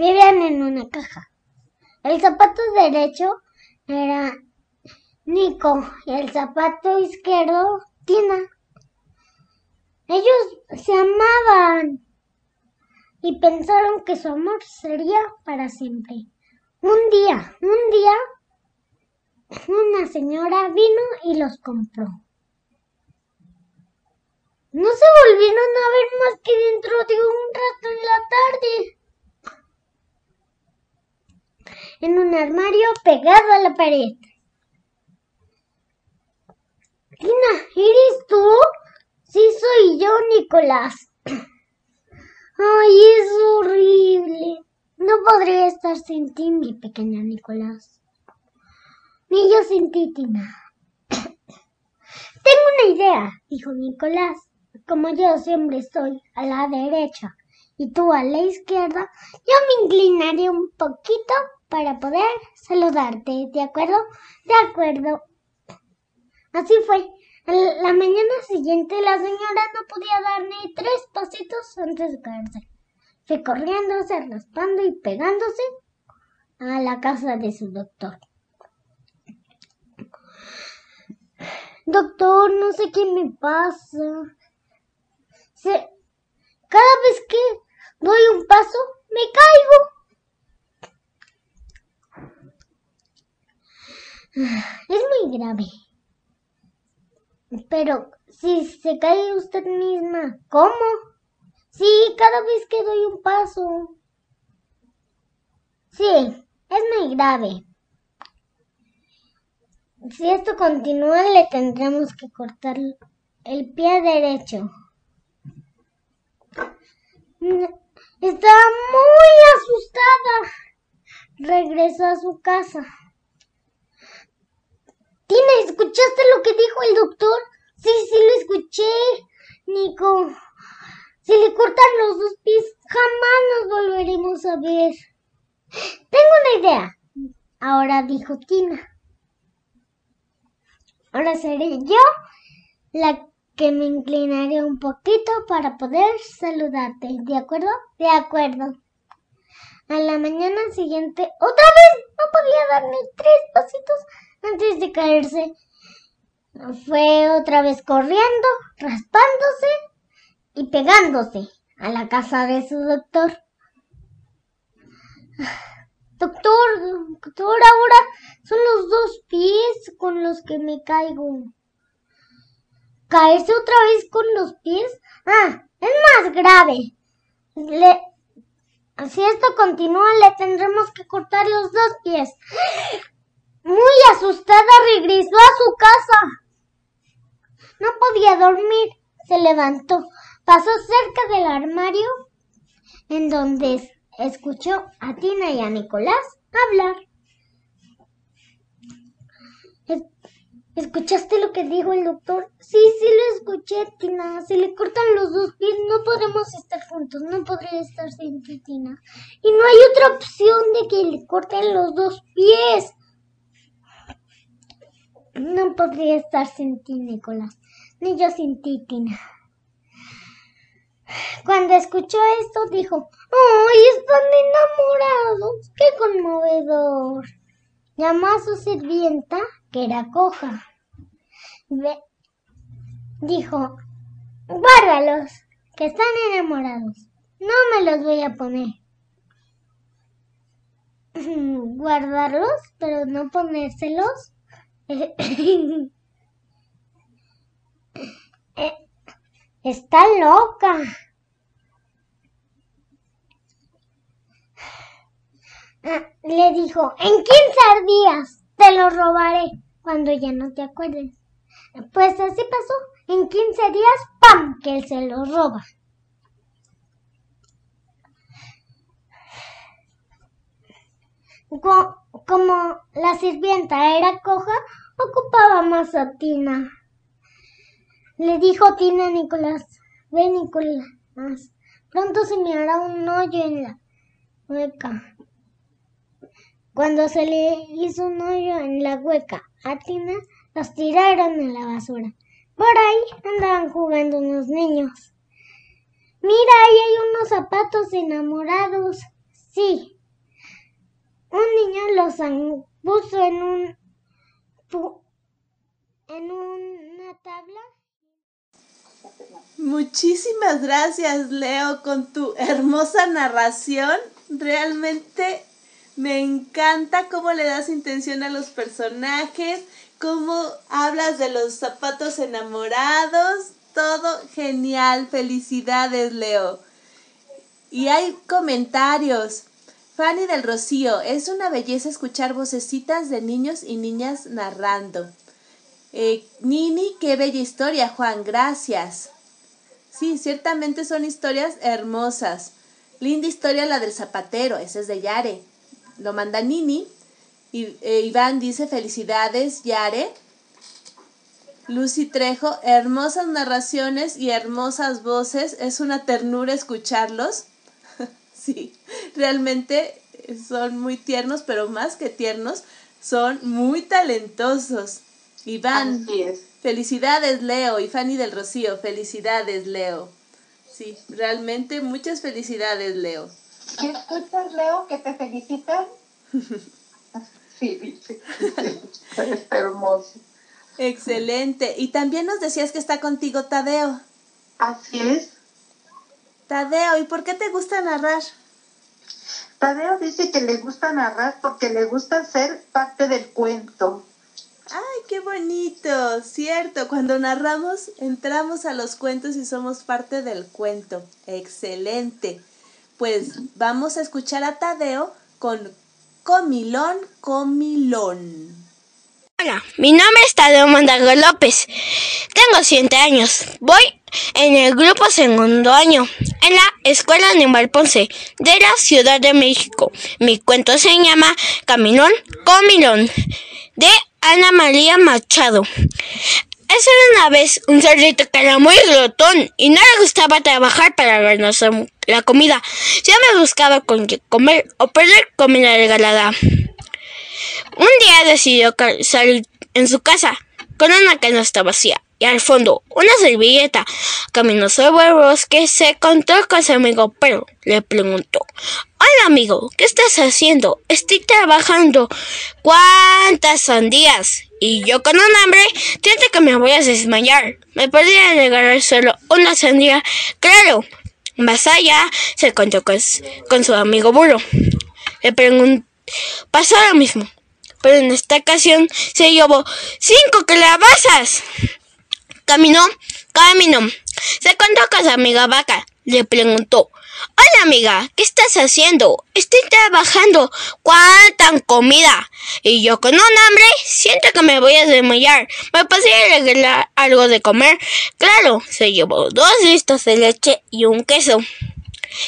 Vivían en una caja. El zapato derecho era Nico y el zapato izquierdo Tina. Ellos se amaban. y pensaron que su amor sería para siempre. Un día, un día, una señora vino y los compró. No se volvieron a ver más que dentro de un rato en la tarde. En un armario pegado a la pared. Tina, ¿eres tú? Sí, soy yo, Nicolás. *clears throat* Ay, es horrible. No podría estar sin ti, mi pequeña Nicolás. Ni yo sin ti, Tina. *clears throat* Tengo una idea, dijo Nicolás. Como yo siempre estoy a la derecha y tú a la izquierda, yo me inclinaré un poquito para poder saludarte. ¿De acuerdo? De acuerdo. Así fue. La mañana siguiente la señora no podía dar ni tres pasitos antes de caerse. Fue corriéndose, raspando y pegándose a la casa de su doctor. Doctor, no sé qué me pasa. Cada vez que doy un paso, me caigo. Es muy grave. Pero si se cae usted misma, ¿cómo? Sí, cada vez que doy un paso. Sí, es muy grave. Si esto continúa, le tendremos que cortar el pie derecho. Está muy asustada. Regresó a su casa. Tina, ¿escuchaste lo que dijo el doctor? Sí, sí lo escuché, Nico. Si le cortan los dos pies, jamás nos volveremos a ver. Tengo una idea. Ahora dijo Tina. Ahora seré yo la que me inclinaré un poquito para poder saludarte. ¿De acuerdo? De acuerdo. A la mañana siguiente, otra vez no podía dar ni tres pasitos antes de caerse. Fue otra vez corriendo, raspándose y pegándose a la casa de su doctor. Doctor, doctor, ahora son los dos pies con los que me caigo. ¿Caerse otra vez con los pies? Ah, es más grave. Le... Si esto continúa, le tendremos que cortar los dos pies. Muy asustada regresó a su casa. No podía dormir. Se levantó, pasó cerca del armario en donde es- escuchó a Tina y a Nicolás hablar. Es- ¿Escuchaste lo que dijo el doctor? Sí, sí lo escuché, Tina. Si le cortan los dos pies, no podremos estar juntos. No podría estar sin ti, Tina. Y no hay otra opción de que le corten los dos pies. No podría estar sin ti, Nicolás. Ni yo sin ti, Tina. Cuando escuchó esto, dijo, ¡Ay, están enamorados! ¡Qué conmovedor! Llamó a su sirvienta, que era coja. Dijo, guárdalos, que están enamorados. No me los voy a poner. *clears throat* Guardarlos, pero no ponérselos. *coughs* Está loca. Ah, le dijo, en 15 días te lo robaré cuando ya no te acuerdes. Pues así pasó. En 15 días, ¡pam! que él se lo roba. Co- como la sirvienta era coja, ocupaba más a Tina. Le dijo Tina a Nicolás, ve Nicolás, pronto se me hará un hoyo en la hueca. Cuando se le hizo un hoyo en la hueca a Tina, los tiraron en la basura. Por ahí andaban jugando unos niños. Mira, ahí hay unos zapatos enamorados. Sí. Un niño los puso en un en una tabla. Muchísimas gracias, Leo, con tu hermosa narración. Realmente me encanta cómo le das intención a los personajes, cómo hablas de los zapatos enamorados. Todo genial. Felicidades, Leo. Y hay comentarios. Fanny del Rocío, es una belleza escuchar vocecitas de niños y niñas narrando. Eh, Nini, qué bella historia, Juan, gracias. Sí, ciertamente son historias hermosas. Linda historia la del zapatero, esa es de Yare. Lo manda Nini. Y, eh, Iván dice felicidades, Yare. Lucy Trejo, hermosas narraciones y hermosas voces. Es una ternura escucharlos. Sí, realmente son muy tiernos, pero más que tiernos, son muy talentosos. Iván, felicidades Leo y Fanny del Rocío, felicidades Leo. Sí, realmente muchas felicidades Leo. ¿Qué escuchas Leo que te felicitan? *laughs* sí, dice, es hermoso. Excelente. Y también nos decías que está contigo Tadeo. Así es. Tadeo, ¿y por qué te gusta narrar? Tadeo dice que le gusta narrar porque le gusta ser parte del cuento. ¡Ay, qué bonito! Cierto, cuando narramos entramos a los cuentos y somos parte del cuento. Excelente. Pues vamos a escuchar a Tadeo con Comilón, Comilón. Hola, mi nombre es Tadeo Mondago López. Tengo 7 años. Voy en el grupo segundo año en la Escuela Animal Ponce de la Ciudad de México. Mi cuento se llama Caminón Comilón de Ana María Machado. Esa era una vez un cerdito que era muy glotón y no le gustaba trabajar para ganarse la comida. me buscaba con qué comer o perder comida regalada. Un día decidió salir en su casa con una canasta vacía y al fondo una servilleta. Caminó sobre el bosque, se encontró con su amigo pero le preguntó Hola amigo, ¿qué estás haciendo? Estoy trabajando. ¿Cuántas sandías? Y yo con un hambre, siento que me voy a desmayar. ¿Me podría regalar solo una sandía? Claro. Más allá, se encontró con, con su amigo burro. Le preguntó, pasó lo mismo. Pero en esta ocasión se llevó cinco calabazas. Caminó, caminó. Se encontró con su amiga vaca. Le preguntó, Hola amiga, ¿qué estás haciendo? Estoy trabajando. ¿Cuánta comida? Y yo con un hambre siento que me voy a desmayar. ¿Me podría regalar algo de comer? Claro, se llevó dos listas de leche y un queso.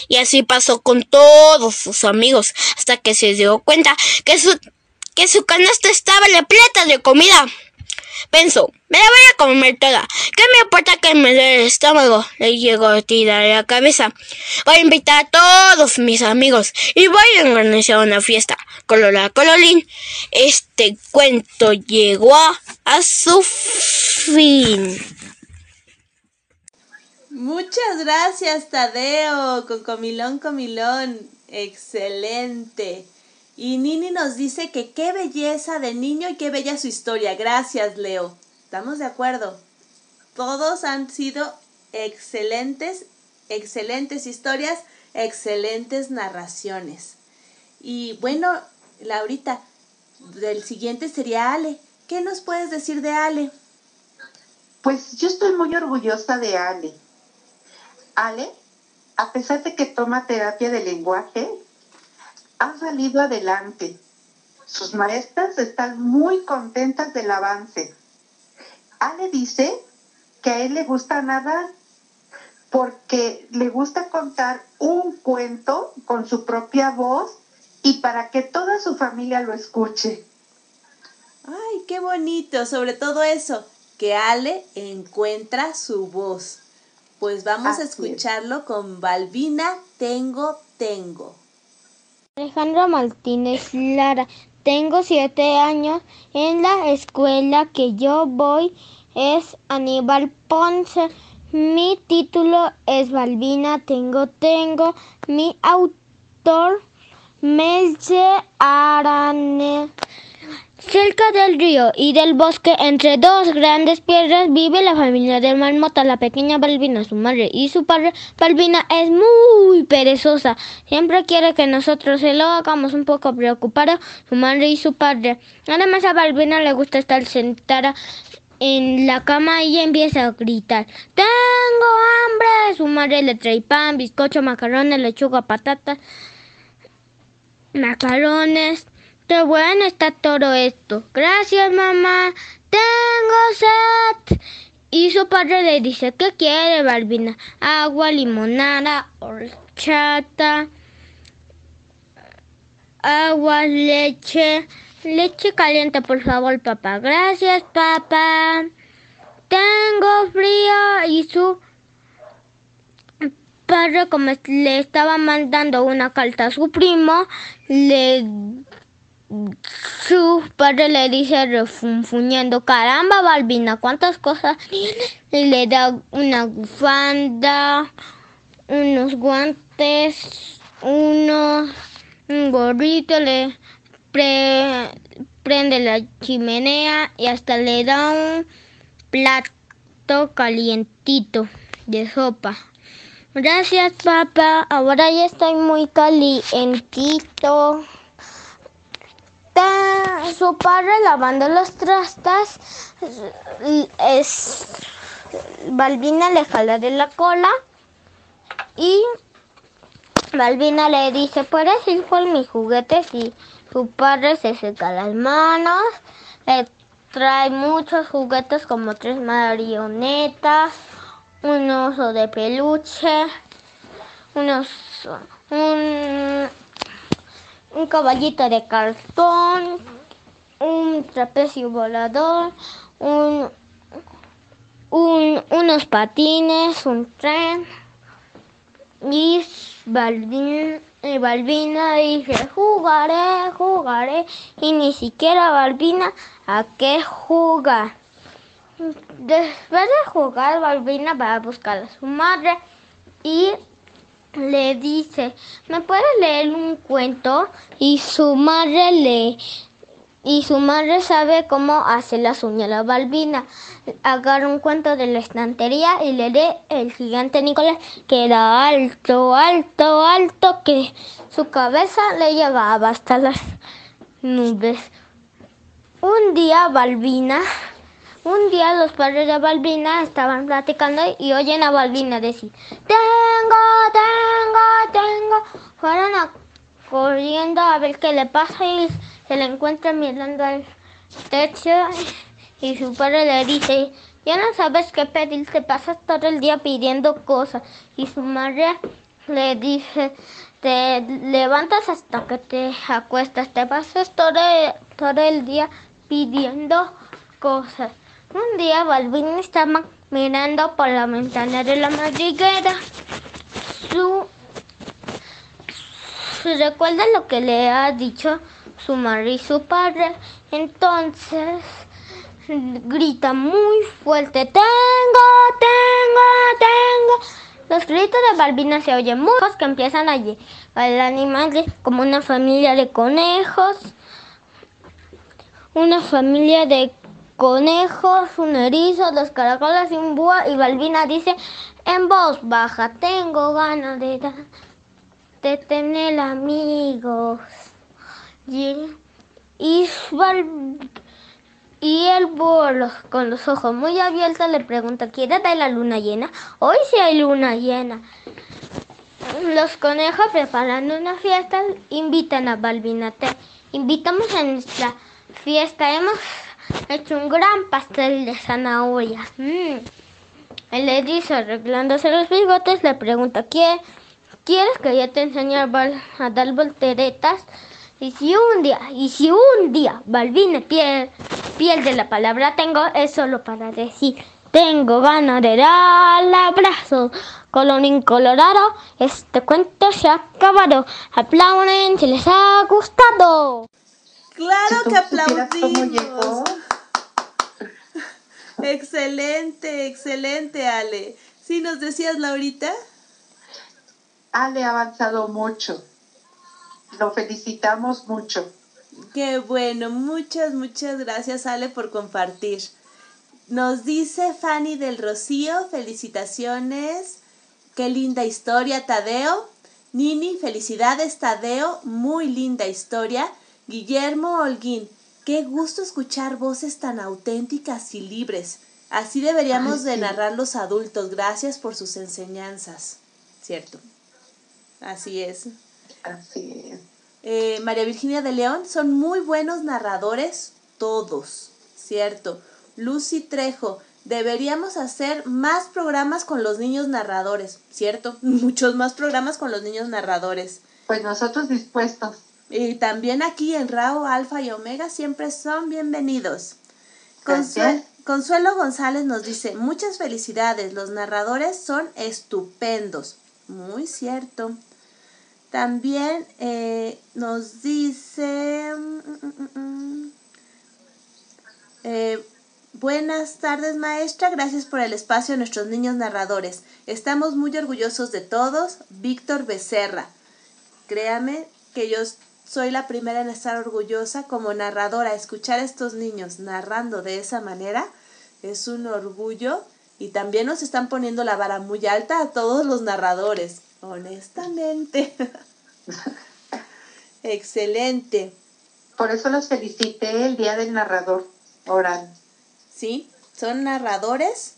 Y así pasó con todos sus amigos hasta que se dio cuenta que su, que su canasta estaba repleta de comida. Pensó, me la voy a comer toda. ¿Qué me importa que me dé el estómago? Le llegó a tirar la cabeza. Voy a invitar a todos mis amigos y voy a organizar una fiesta. Colola cololín. Este cuento llegó a su fin. Muchas gracias, Tadeo. Con comilón, comilón. Excelente. Y Nini nos dice que qué belleza de niño y qué bella su historia. Gracias, Leo. ¿Estamos de acuerdo? Todos han sido excelentes, excelentes historias, excelentes narraciones. Y bueno, Laurita, del siguiente sería Ale. ¿Qué nos puedes decir de Ale? Pues yo estoy muy orgullosa de Ale. Ale, a pesar de que toma terapia de lenguaje, ha salido adelante. Sus maestras están muy contentas del avance. Ale dice que a él le gusta nadar porque le gusta contar un cuento con su propia voz y para que toda su familia lo escuche. Ay, qué bonito, sobre todo eso, que Ale encuentra su voz. Pues vamos a escucharlo con Balbina Tengo Tengo. Alejandra Martínez Lara. Tengo siete años. En la escuela que yo voy es Aníbal Ponce. Mi título es Balbina Tengo Tengo. Mi autor Melche Arane. Cerca del río y del bosque, entre dos grandes piedras, vive la familia de Marmota, la pequeña Balbina, su madre y su padre. Balbina es muy perezosa, siempre quiere que nosotros se lo hagamos un poco preocupado, su madre y su padre. Además a Balbina le gusta estar sentada en la cama y empieza a gritar ¡Tengo hambre! Su madre le trae pan, bizcocho, macarrones, lechuga, patatas, macarrones. Qué bueno está todo esto. Gracias, mamá. Tengo sed. Y su padre le dice, ¿qué quiere, Balbina? Agua, limonada, horchata, agua, leche. Leche caliente, por favor, papá. Gracias, papá. Tengo frío. Y su padre, como le estaba mandando una carta a su primo, le su padre le dice refunfuñando, caramba Balbina, cuántas cosas le da una bufanda, unos guantes, unos, un gorrito, le pre- prende la chimenea y hasta le da un plato calientito de sopa. Gracias papá, ahora ya estoy muy calientito. Su padre lavando los trastas, es Balbina le jala de la cola y Balbina le dice, ¿puedes ir por mis juguetes? Y su padre se seca las manos, le trae muchos juguetes como tres marionetas, un oso de peluche, unos, un, un caballito de cartón, un trapecio volador, un, un- unos patines, un tren. Y Balbina, y Balbina dice, jugaré, jugaré. Y ni siquiera Balbina a qué jugar. Después de jugar, Balbina va a buscar a su madre y le dice, ¿me puedes leer un cuento? Y su madre le y su madre sabe cómo hacer las uñas a Balbina. Agarra un cuento de la estantería y le lee el gigante Nicolás, que era alto, alto, alto, que su cabeza le llegaba hasta las nubes. Un día Balbina, un día los padres de Balbina estaban platicando y oyen a Balbina decir, tengo, tengo, tengo. Fueron corriendo a ver qué le pasa y se le encuentra mirando al techo y su padre le dice, ya no sabes qué pedir, te pasas todo el día pidiendo cosas. Y su madre le dice, te levantas hasta que te acuestas, te pasas todo, todo el día pidiendo cosas. Un día Balbina estaba mirando por la ventana de la madriguera. Su se recuerda lo que le ha dicho su madre y su padre. Entonces grita muy fuerte, tengo, tengo, tengo. Los gritos de Balbina se oyen muy lejos que empiezan a llegar animales como una familia de conejos, una familia de conejos, un erizo, dos caracoles y un búho. Y Balbina dice en voz baja, tengo ganas de, de tener amigos. Y, y, Bal- y el búho con los ojos muy abiertos le pregunta, ¿quieres ver la luna llena? Hoy sí hay luna llena. Los conejos preparando una fiesta invitan a Balbina. Te invitamos a nuestra fiesta. Hemos hecho un gran pastel de zanahoria. Mm. El erizo arreglándose los bigotes le pregunta, ¿qué, ¿quieres que yo te enseñe a, dar volteretas? Y si un día, y si un día Balbina pier- pierde la palabra tengo, es solo para decir, tengo ganas de dar abrazo. Colorín colorado, este cuento se ha acabado. Aplauden si les ha gustado. Claro Si que aplaudimos. Excelente, excelente, Ale. ¿Sí nos decías, Laurita? Ale ha avanzado mucho. Lo felicitamos mucho. Qué bueno, muchas, muchas gracias Ale por compartir. Nos dice Fanny del Rocío, felicitaciones. Qué linda historia, Tadeo. Nini, felicidades, Tadeo. Muy linda historia. Guillermo Holguín, qué gusto escuchar voces tan auténticas y libres. Así deberíamos Ay, de sí. narrar los adultos. Gracias por sus enseñanzas. Cierto. Así es. Así es. Eh, María Virginia de León, son muy buenos narradores todos, ¿cierto? Lucy Trejo, deberíamos hacer más programas con los niños narradores, ¿cierto? *laughs* Muchos más programas con los niños narradores. Pues nosotros dispuestos. Y también aquí en RAO Alfa y Omega siempre son bienvenidos. Consue-. Consuelo González nos dice, muchas felicidades, los narradores son estupendos. Muy cierto. También eh, nos dice... mm, mm, mm, eh, buenas tardes maestra, gracias por el espacio a nuestros niños narradores. Estamos muy orgullosos de todos. Víctor Becerra. Créame que yo soy la primera en estar orgullosa como narradora. Escuchar a estos niños narrando de esa manera es un orgullo y también nos están poniendo la vara muy alta a todos los narradores, honestamente. *laughs* Excelente. Por eso los felicité el día del narrador oral. Sí, son narradores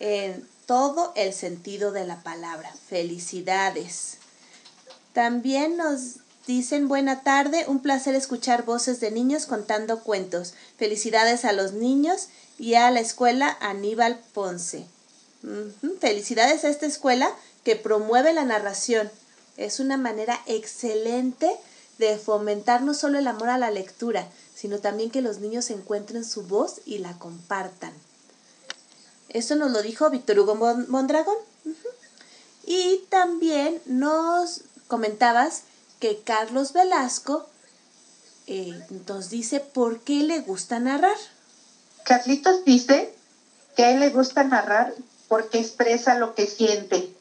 en todo el sentido de la palabra. Felicidades. También nos dicen buena tarde, un placer escuchar voces de niños contando cuentos. Felicidades a los niños y a la escuela Aníbal Ponce. Felicidades a esta escuela que promueve la narración. Es una manera excelente de fomentar no solo el amor a la lectura, sino también que los niños encuentren su voz y la compartan. Eso nos lo dijo Víctor Hugo Mon- Mondragón. Y también nos comentabas que Carlos Velasco eh, nos dice por qué le gusta narrar. Carlitos dice que a él le gusta narrar porque expresa lo que siente.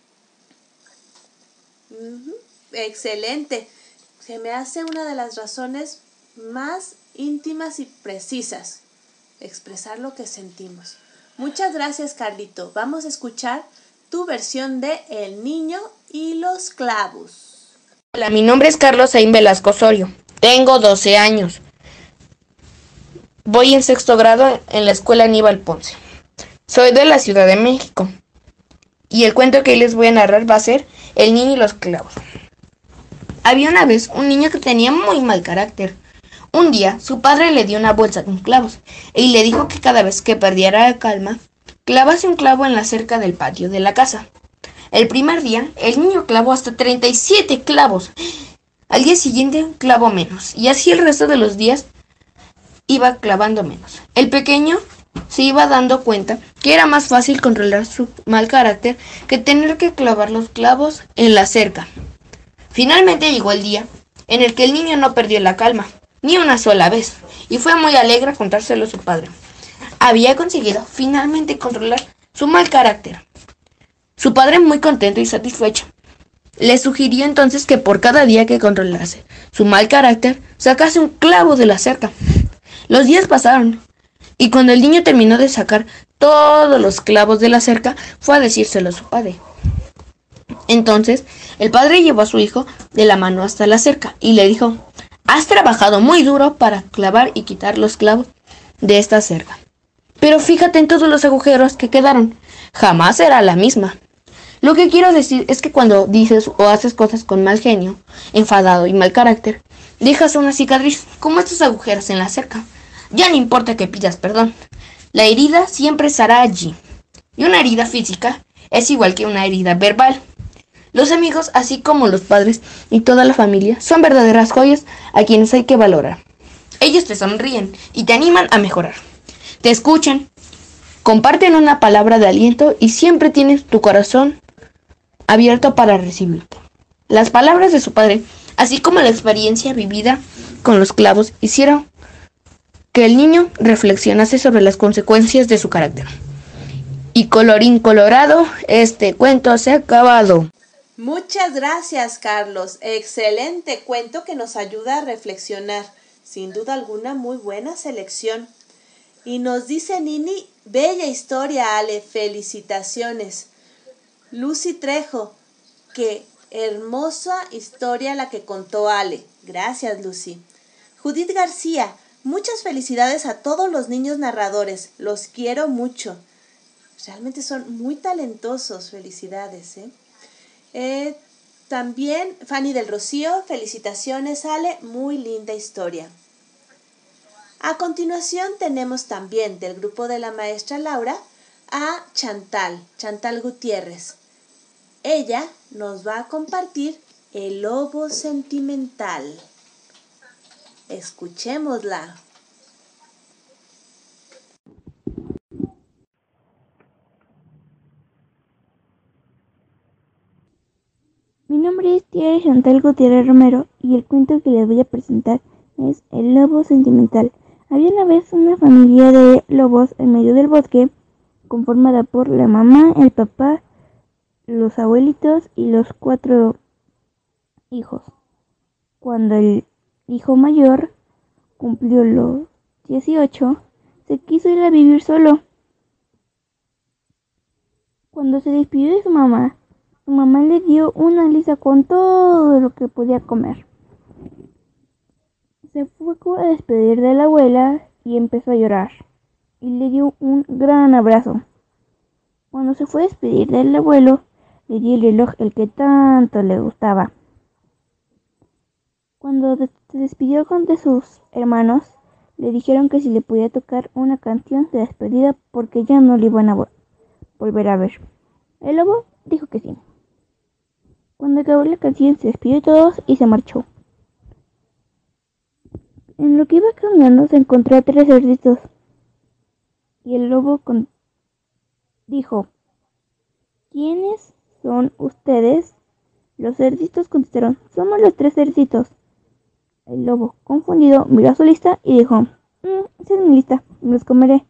Excelente. Se me hace una de las razones más íntimas y precisas. Expresar lo que sentimos. Muchas gracias, Carlito. Vamos a escuchar tu versión de El niño y los clavos. Hola, mi nombre es Carlos Aín Velasco Osorio. Tengo 12 años. Voy en sexto grado en la escuela Aníbal Ponce. Soy de la Ciudad de México. Y el cuento que les voy a narrar va a ser El niño y los clavos. Había una vez un niño que tenía muy mal carácter. Un día su padre le dio una bolsa con clavos y le dijo que cada vez que perdiera la calma, clavase un clavo en la cerca del patio de la casa. El primer día, el niño clavó hasta 37 clavos. Al día siguiente, un clavo menos. Y así el resto de los días iba clavando menos. El pequeño se iba dando cuenta que era más fácil controlar su mal carácter que tener que clavar los clavos en la cerca. Finalmente llegó el día en el que el niño no perdió la calma, ni una sola vez, y fue muy alegre contárselo a su padre. Había conseguido finalmente controlar su mal carácter. Su padre, muy contento y satisfecho, le sugirió entonces que por cada día que controlase su mal carácter, sacase un clavo de la cerca. Los días pasaron, y cuando el niño terminó de sacar todos los clavos de la cerca, fue a decírselo a su padre. Entonces, el padre llevó a su hijo de la mano hasta la cerca y le dijo, Has trabajado muy duro para clavar y quitar los clavos de esta cerca. Pero fíjate en todos los agujeros que quedaron. Jamás será la misma. Lo que quiero decir es que cuando dices o haces cosas con mal genio, enfadado y mal carácter, dejas una cicatriz como estos agujeros en la cerca. Ya no importa que pidas perdón. La herida siempre estará allí. Y una herida física es igual que una herida verbal. Los amigos, así como los padres y toda la familia, son verdaderas joyas a quienes hay que valorar. Ellos te sonríen y te animan a mejorar. Te escuchan, comparten una palabra de aliento y siempre tienes tu corazón abierto para recibirte. Las palabras de su padre, así como la experiencia vivida con los clavos, hicieron que el niño reflexionase sobre las consecuencias de su carácter. Y colorín colorado, este cuento se ha acabado. Muchas gracias, Carlos. Excelente cuento que nos ayuda a reflexionar. Sin duda alguna, muy buena selección. Y nos dice Nini, bella historia, Ale, felicitaciones. Lucy Trejo, qué hermosa historia la que contó Ale. Gracias, Lucy. Judith García, muchas felicidades a todos los niños narradores. Los quiero mucho. Realmente son muy talentosos. Felicidades. ¿eh? Eh, también Fanny del Rocío, felicitaciones, Ale. Muy linda historia. A continuación tenemos también del grupo de la maestra Laura a Chantal, Chantal Gutiérrez. Ella nos va a compartir el lobo sentimental. Escuchémosla. Mi nombre es Tierra Chantal Gutiérrez Romero y el cuento que les voy a presentar es El lobo sentimental. Había una vez una familia de lobos en medio del bosque conformada por la mamá, el papá, los abuelitos y los cuatro hijos. Cuando el hijo mayor cumplió los 18, se quiso ir a vivir solo. Cuando se despidió de su mamá, su mamá le dio una lista con todo lo que podía comer. Se fue a despedir de la abuela y empezó a llorar. Y le dio un gran abrazo. Cuando se fue a despedir del abuelo, le dio el reloj el que tanto le gustaba. Cuando se despidió de sus hermanos, le dijeron que si le podía tocar una canción de despedida porque ya no le iban a volver a ver. El lobo dijo que sí. Cuando acabó la canción se despidió de todos y se marchó. En lo que iba caminando se encontró a tres cerditos. Y el lobo dijo, ¿quiénes son ustedes? Los cerditos contestaron, somos los tres cerditos. El lobo, confundido, miró a su lista y dijo, mm, mi lista, los comeré.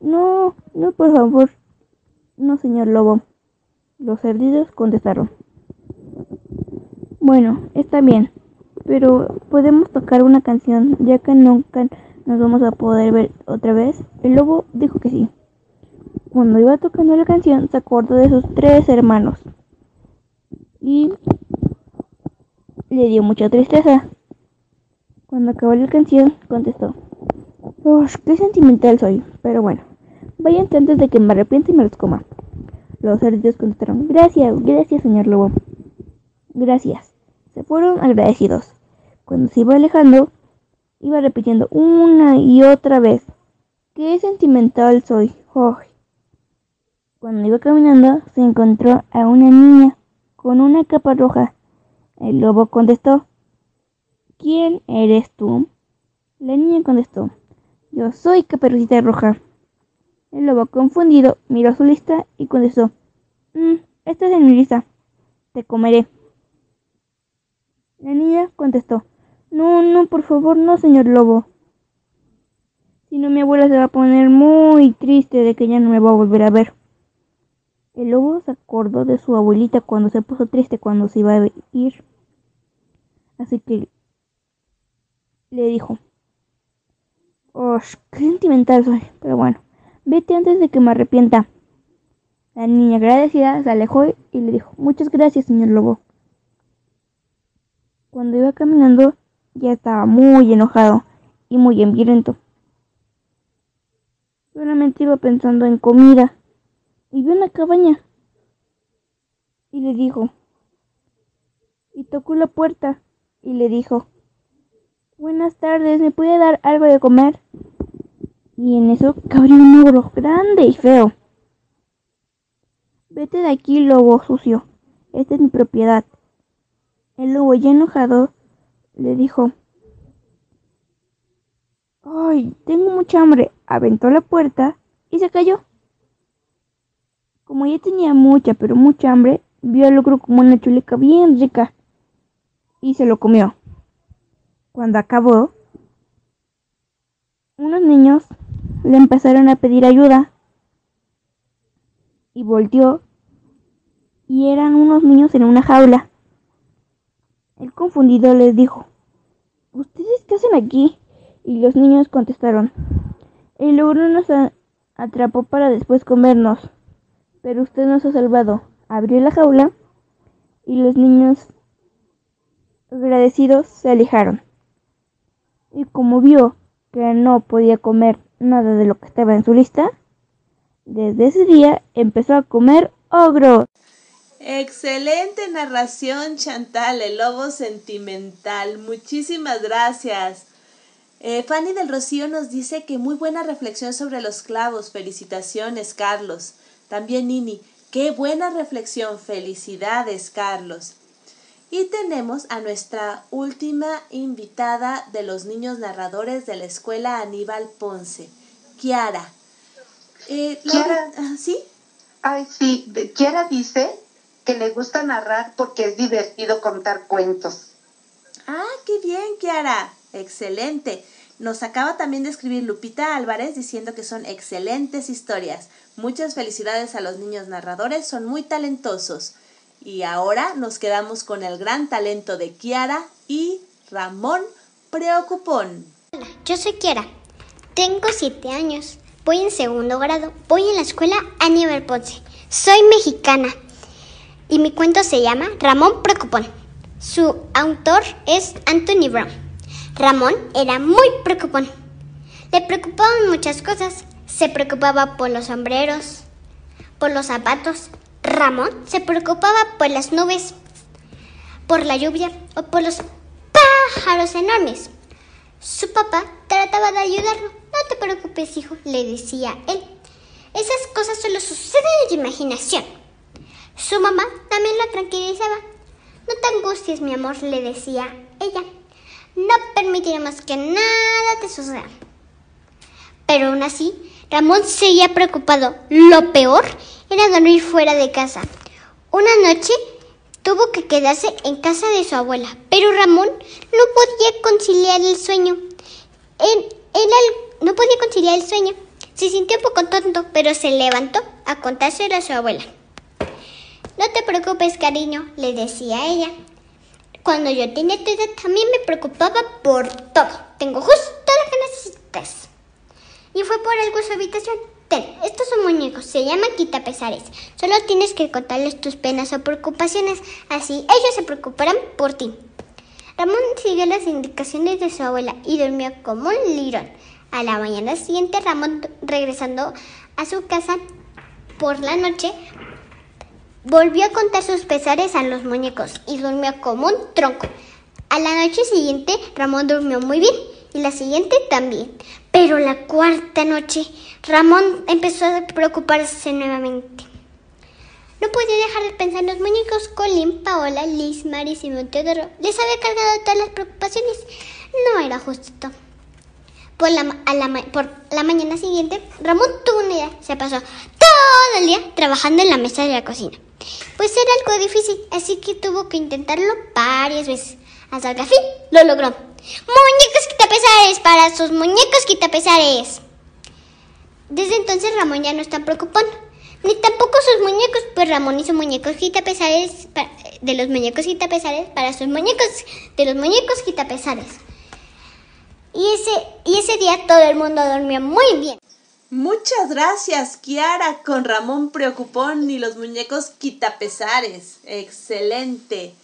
No, no, por favor. No, señor lobo. Los cerditos contestaron. Bueno, está bien, pero podemos tocar una canción ya que nunca nos vamos a poder ver otra vez. El lobo dijo que sí. Cuando iba tocando la canción se acordó de sus tres hermanos y le dio mucha tristeza. Cuando acabó la canción contestó, ¡Uy, qué sentimental soy! Pero bueno, vayan antes de que me arrepienta y me los coma. Los cerditos contestaron, gracias, gracias señor lobo. Gracias. Se fueron agradecidos. Cuando se iba alejando, iba repitiendo una y otra vez. ¡Qué sentimental soy! Cuando iba caminando, se encontró a una niña con una capa roja. El lobo contestó, ¿Quién eres tú? La niña contestó, Yo soy Caperucita Roja. El lobo confundido miró su lista y contestó, mm, Esta es en mi lista. Te comeré. La niña contestó, No, no, por favor, no, señor lobo. Si no, mi abuela se va a poner muy triste de que ya no me va a volver a ver. El lobo se acordó de su abuelita cuando se puso triste cuando se iba a ir. Así que le dijo, Oh, qué sentimental soy, pero bueno, vete antes de que me arrepienta. La niña agradecida se alejó y le dijo, Muchas gracias, señor lobo. Cuando iba caminando ya estaba muy enojado y muy hambriento. Solamente iba pensando en comida y vio una cabaña y le dijo, y tocó la puerta y le dijo, Buenas tardes, ¿me puede dar algo de comer? Y en eso cabrió un ogro grande y feo. Vete de aquí, lobo sucio. Esta es mi propiedad. El lobo ya enojado le dijo, Ay, tengo mucha hambre. Aventó la puerta y se cayó. Como ya tenía mucha, pero mucha hambre, vio al ogro como una chuleca bien rica y se lo comió. Cuando acabó, unos niños le empezaron a pedir ayuda y volteó y eran unos niños en una jaula. El confundido les dijo, ¿Ustedes qué hacen aquí? Y los niños contestaron, el logro nos atrapó para después comernos, pero usted nos ha salvado. Abrió la jaula y los niños agradecidos se alejaron. Y como vio que no podía comer nada de lo que estaba en su lista, desde ese día empezó a comer ogro. Excelente narración, Chantal, el lobo sentimental. Muchísimas gracias. Eh, Fanny del Rocío nos dice que muy buena reflexión sobre los clavos. Felicitaciones, Carlos. También Nini, qué buena reflexión. Felicidades, Carlos. Y tenemos a nuestra última invitada de los niños narradores de la escuela Aníbal Ponce, Kiara. Eh, Kiara. ah, ¿Sí? Ay, sí, Kiara dice que le gusta narrar porque es divertido contar cuentos. Ah, qué bien, Kiara. Excelente. Nos acaba también de escribir Lupita Álvarez diciendo que son excelentes historias. Muchas felicidades a los niños narradores, son muy talentosos. Y ahora nos quedamos con el gran talento de Kiara y Ramón Preocupón. Hola, yo soy Kiara. Tengo siete años. Voy en segundo grado. Voy en la escuela Aníbal Ponce. Soy mexicana. Y mi cuento se llama Ramón Preocupón. Su autor es Anthony Brown. Ramón era muy preocupón. Le preocupaban muchas cosas. Se preocupaba por los sombreros, por los zapatos. Ramón se preocupaba por las nubes, por la lluvia o por los pájaros enormes. Su papá trataba de ayudarlo. No te preocupes, hijo, le decía él. Esas cosas solo suceden en tu imaginación. Su mamá también lo tranquilizaba. No te angusties, mi amor, le decía ella. No permitiremos que nada te suceda. Pero aún así, Ramón seguía preocupado. Lo peor era dormir fuera de casa. Una noche tuvo que quedarse en casa de su abuela, pero Ramón no podía conciliar el sueño. Él, él no podía conciliar el sueño. Se sintió un poco tonto, pero se levantó a contárselo a su abuela. No te preocupes, cariño, le decía ella. Cuando yo tenía tu edad también me preocupaba por todo. Tengo justo lo que necesitas. Y fue por algo su habitación. Ten, estos son muñecos, se llaman quitapesares. Solo tienes que contarles tus penas o preocupaciones, así ellos se preocuparán por ti. Ramón siguió las indicaciones de su abuela y durmió como un lirón. A la mañana siguiente, Ramón, regresando a su casa por la noche, volvió a contar sus pesares a los muñecos y durmió como un tronco. A la noche siguiente, Ramón durmió muy bien y la siguiente también. Pero la cuarta noche, Ramón empezó a preocuparse nuevamente. No podía dejar de pensar en los muñecos. Colin, Paola, Liz, Maris y Teodoro les había cargado todas las preocupaciones. No era justo. Por la, por la mañana siguiente, Ramón tuvo una idea. Se pasó todo el día trabajando en la mesa de la cocina. Pues era algo difícil, así que tuvo que intentarlo varias veces. Hasta que al fin lo logró. Muñecos quitapesares para sus muñecos quitapesares. Desde entonces Ramón ya no está preocupado. Ni tampoco sus muñecos, pues Ramón hizo muñecos quitapesares de los muñecos quitapesares para sus muñecos de los muñecos quitapesares. Y ese, y ese día todo el mundo durmió muy bien. Muchas gracias, Kiara, con Ramón Preocupón y los muñecos quitapesares. Excelente.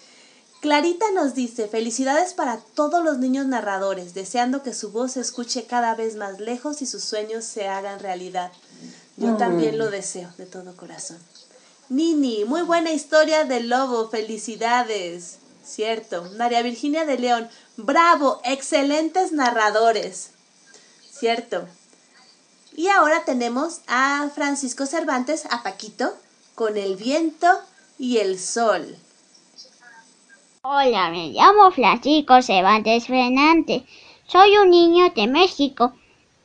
Clarita nos dice, felicidades para todos los niños narradores, deseando que su voz se escuche cada vez más lejos y sus sueños se hagan realidad. Yo Mm. también lo deseo de todo corazón. Nini, muy buena historia del lobo, felicidades. Cierto. María Virginia de León, bravo, excelentes narradores. Cierto. Y ahora tenemos a Francisco Cervantes, a Paquito, con el viento y el sol. Hola, me llamo Francisco Cervantes Fernández. Soy un niño de México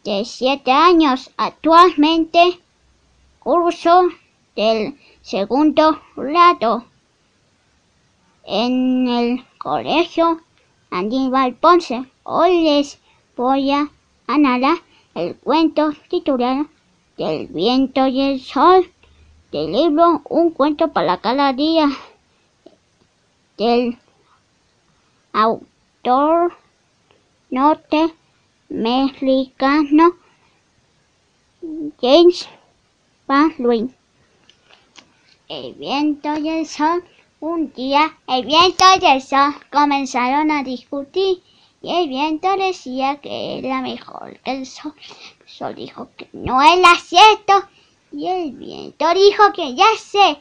de 7 años. Actualmente curso del segundo grado en el colegio Aníbal Ponce. Hoy les voy a narrar el cuento titulado Del viento y el sol del libro Un cuento para cada día del autor Norte mexicano James Luin. El viento y el sol. Un día el viento y el sol comenzaron a discutir y el viento decía que era mejor que el sol. El sol dijo que no era cierto y el viento dijo que ya sé.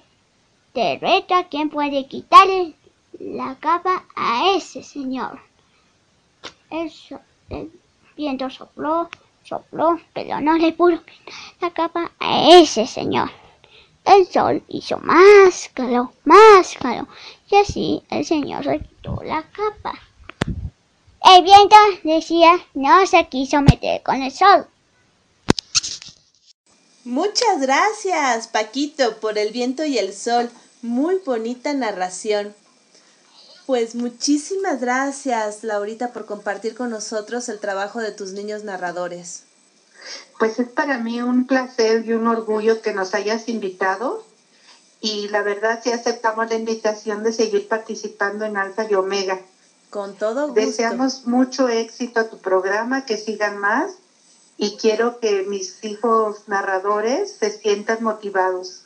Te reto a quien puede quitarle la capa a ese señor. El, el viento sopló, sopló, pero no le pudo quitar la capa a ese señor. El sol hizo más calor, más calor, y así el señor se quitó la capa. El viento decía no se quiso meter con el sol. Muchas gracias, Paquito, por el viento y el sol. Muy bonita narración. Pues muchísimas gracias, Laurita, por compartir con nosotros el trabajo de tus niños narradores. Pues es para mí un placer y un orgullo que nos hayas invitado y la verdad sí aceptamos la invitación de seguir participando en Alfa y Omega. Con todo gusto. Deseamos mucho éxito a tu programa, que sigan más y quiero que mis hijos narradores se sientan motivados.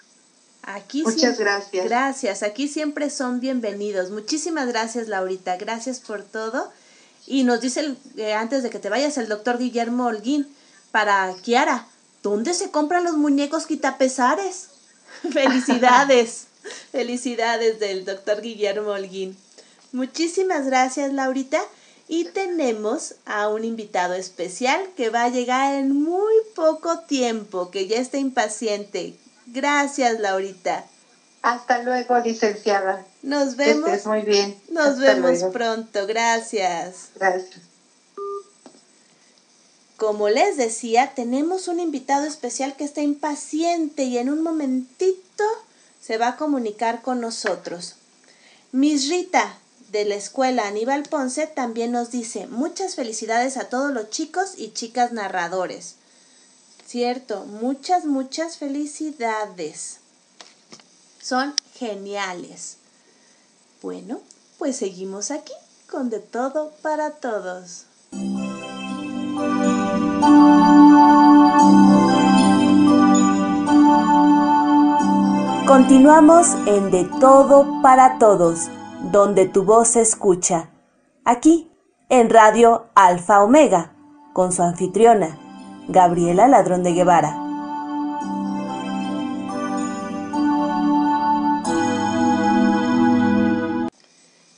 Aquí Muchas siempre- gracias. Gracias, aquí siempre son bienvenidos. Muchísimas gracias, Laurita. Gracias por todo. Y nos dice el- eh, antes de que te vayas el doctor Guillermo Holguín para Kiara, ¿dónde se compran los muñecos quitapesares? *laughs* Felicidades. *laughs* Felicidades del doctor Guillermo Holguín. Muchísimas gracias, Laurita. Y tenemos a un invitado especial que va a llegar en muy poco tiempo, que ya está impaciente. Gracias, Laurita. Hasta luego, licenciada. Nos Que vemos. estés muy bien. Nos Hasta vemos luego. pronto. Gracias. Gracias. Como les decía, tenemos un invitado especial que está impaciente y en un momentito se va a comunicar con nosotros. Miss Rita de la escuela Aníbal Ponce también nos dice muchas felicidades a todos los chicos y chicas narradores. Cierto, muchas, muchas felicidades. Son geniales. Bueno, pues seguimos aquí con de todo para todos. Continuamos en De Todo para Todos, donde tu voz se escucha. Aquí, en Radio Alfa Omega, con su anfitriona, Gabriela Ladrón de Guevara.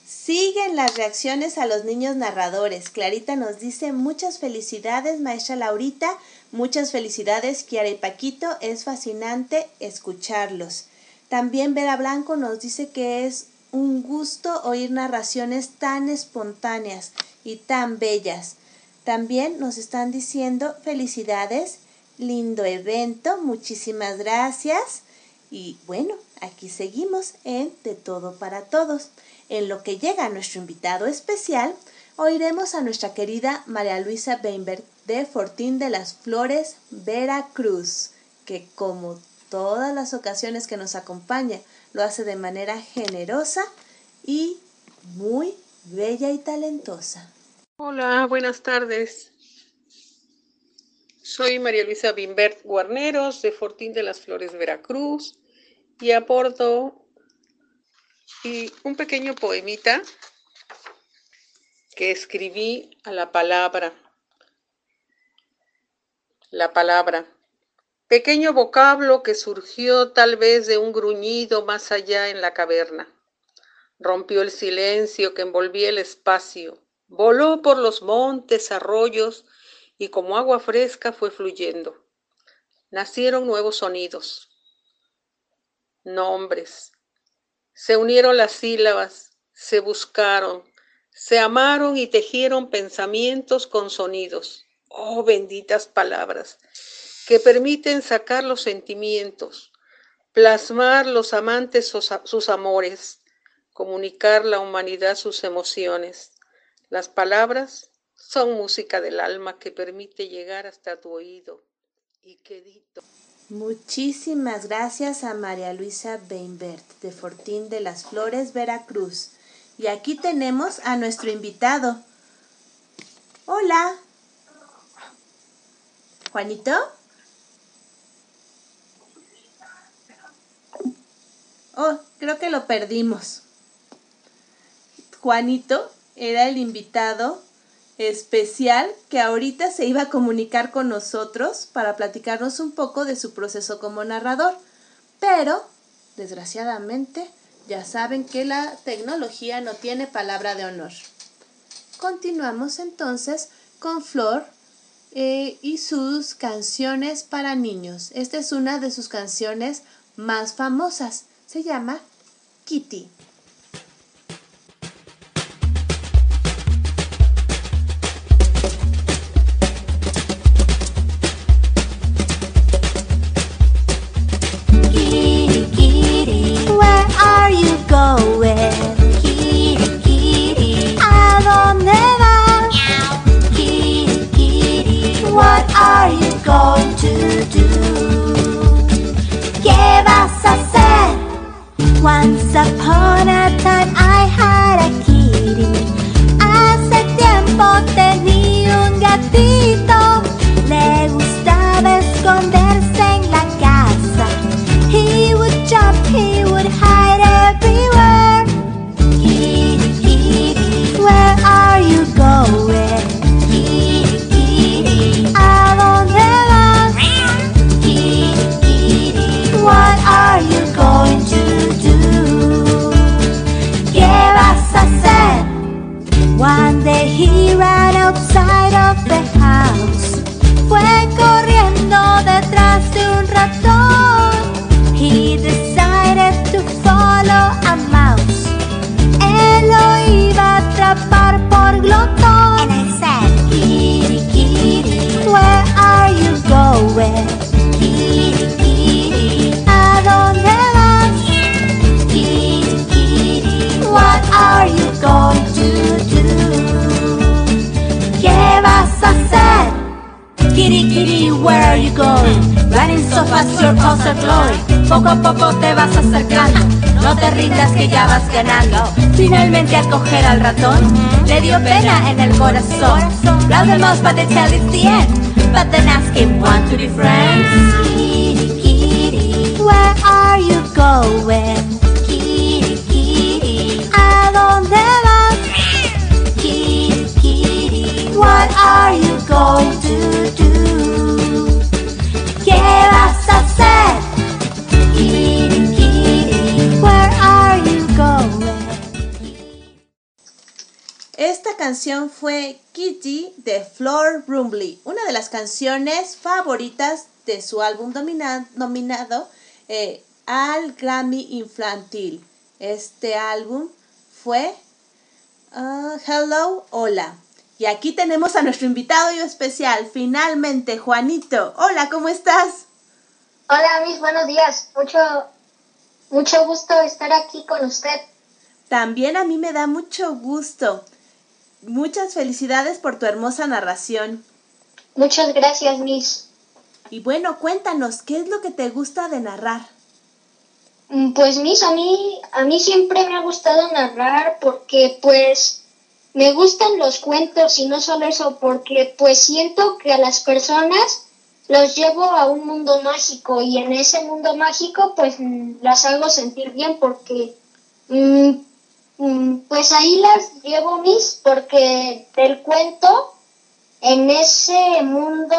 Siguen las reacciones a los niños narradores. Clarita nos dice muchas felicidades, maestra Laurita, muchas felicidades, Kiara y Paquito, es fascinante escucharlos. También Vera Blanco nos dice que es un gusto oír narraciones tan espontáneas y tan bellas. También nos están diciendo felicidades, lindo evento, muchísimas gracias. Y bueno, aquí seguimos en De Todo para Todos. En lo que llega nuestro invitado especial, oiremos a nuestra querida María Luisa Weinberg de Fortín de las Flores, Veracruz, que como todas las ocasiones que nos acompaña, lo hace de manera generosa y muy bella y talentosa. Hola, buenas tardes. Soy María Luisa Bimbert Guarneros de Fortín de las Flores, Veracruz, y aporto y un pequeño poemita que escribí a la palabra. La palabra. Pequeño vocablo que surgió tal vez de un gruñido más allá en la caverna. Rompió el silencio que envolvía el espacio, voló por los montes, arroyos y como agua fresca fue fluyendo. Nacieron nuevos sonidos, nombres. Se unieron las sílabas, se buscaron, se amaron y tejieron pensamientos con sonidos. Oh, benditas palabras, que permiten sacar los sentimientos, plasmar los amantes sus, amores, comunicar la humanidad sus emociones. Las palabras son música del alma que permite llegar hasta tu oído. Y quedito. Muchísimas gracias a María Luisa Weinbert de Fortín de las Flores, Veracruz. Y aquí tenemos a nuestro invitado. Hola. Juanito. Oh, creo que lo perdimos. Juanito era el invitado especial que ahorita se iba a comunicar con nosotros para platicarnos un poco de su proceso como narrador. Pero, desgraciadamente, ya saben que la tecnología no tiene palabra de honor. Continuamos entonces con Flor eh, y sus canciones para niños. Esta es una de sus canciones más famosas. Se llama Kitty. Give one to be friends. Las canciones favoritas de su álbum domina- nominado eh, al Grammy Infantil. Este álbum fue ah, Hello, Hola. Y aquí tenemos a nuestro invitado y especial, finalmente, Juanito. Hola, ¿cómo estás? Hola, mis buenos días. Mucho, mucho gusto estar aquí con usted. También a mí me da mucho gusto. Muchas felicidades por tu hermosa narración. Muchas gracias, Miss. Y bueno, cuéntanos, ¿qué es lo que te gusta de narrar? Mm, Pues, Miss, a mí, a mí siempre me ha gustado narrar porque, pues, me gustan los cuentos y no solo eso, porque, pues, siento que a las personas los llevo a un mundo mágico y en ese mundo mágico, pues, mm, las hago sentir bien porque, mm, pues, ahí las llevo, Miss, porque el cuento en ese mundo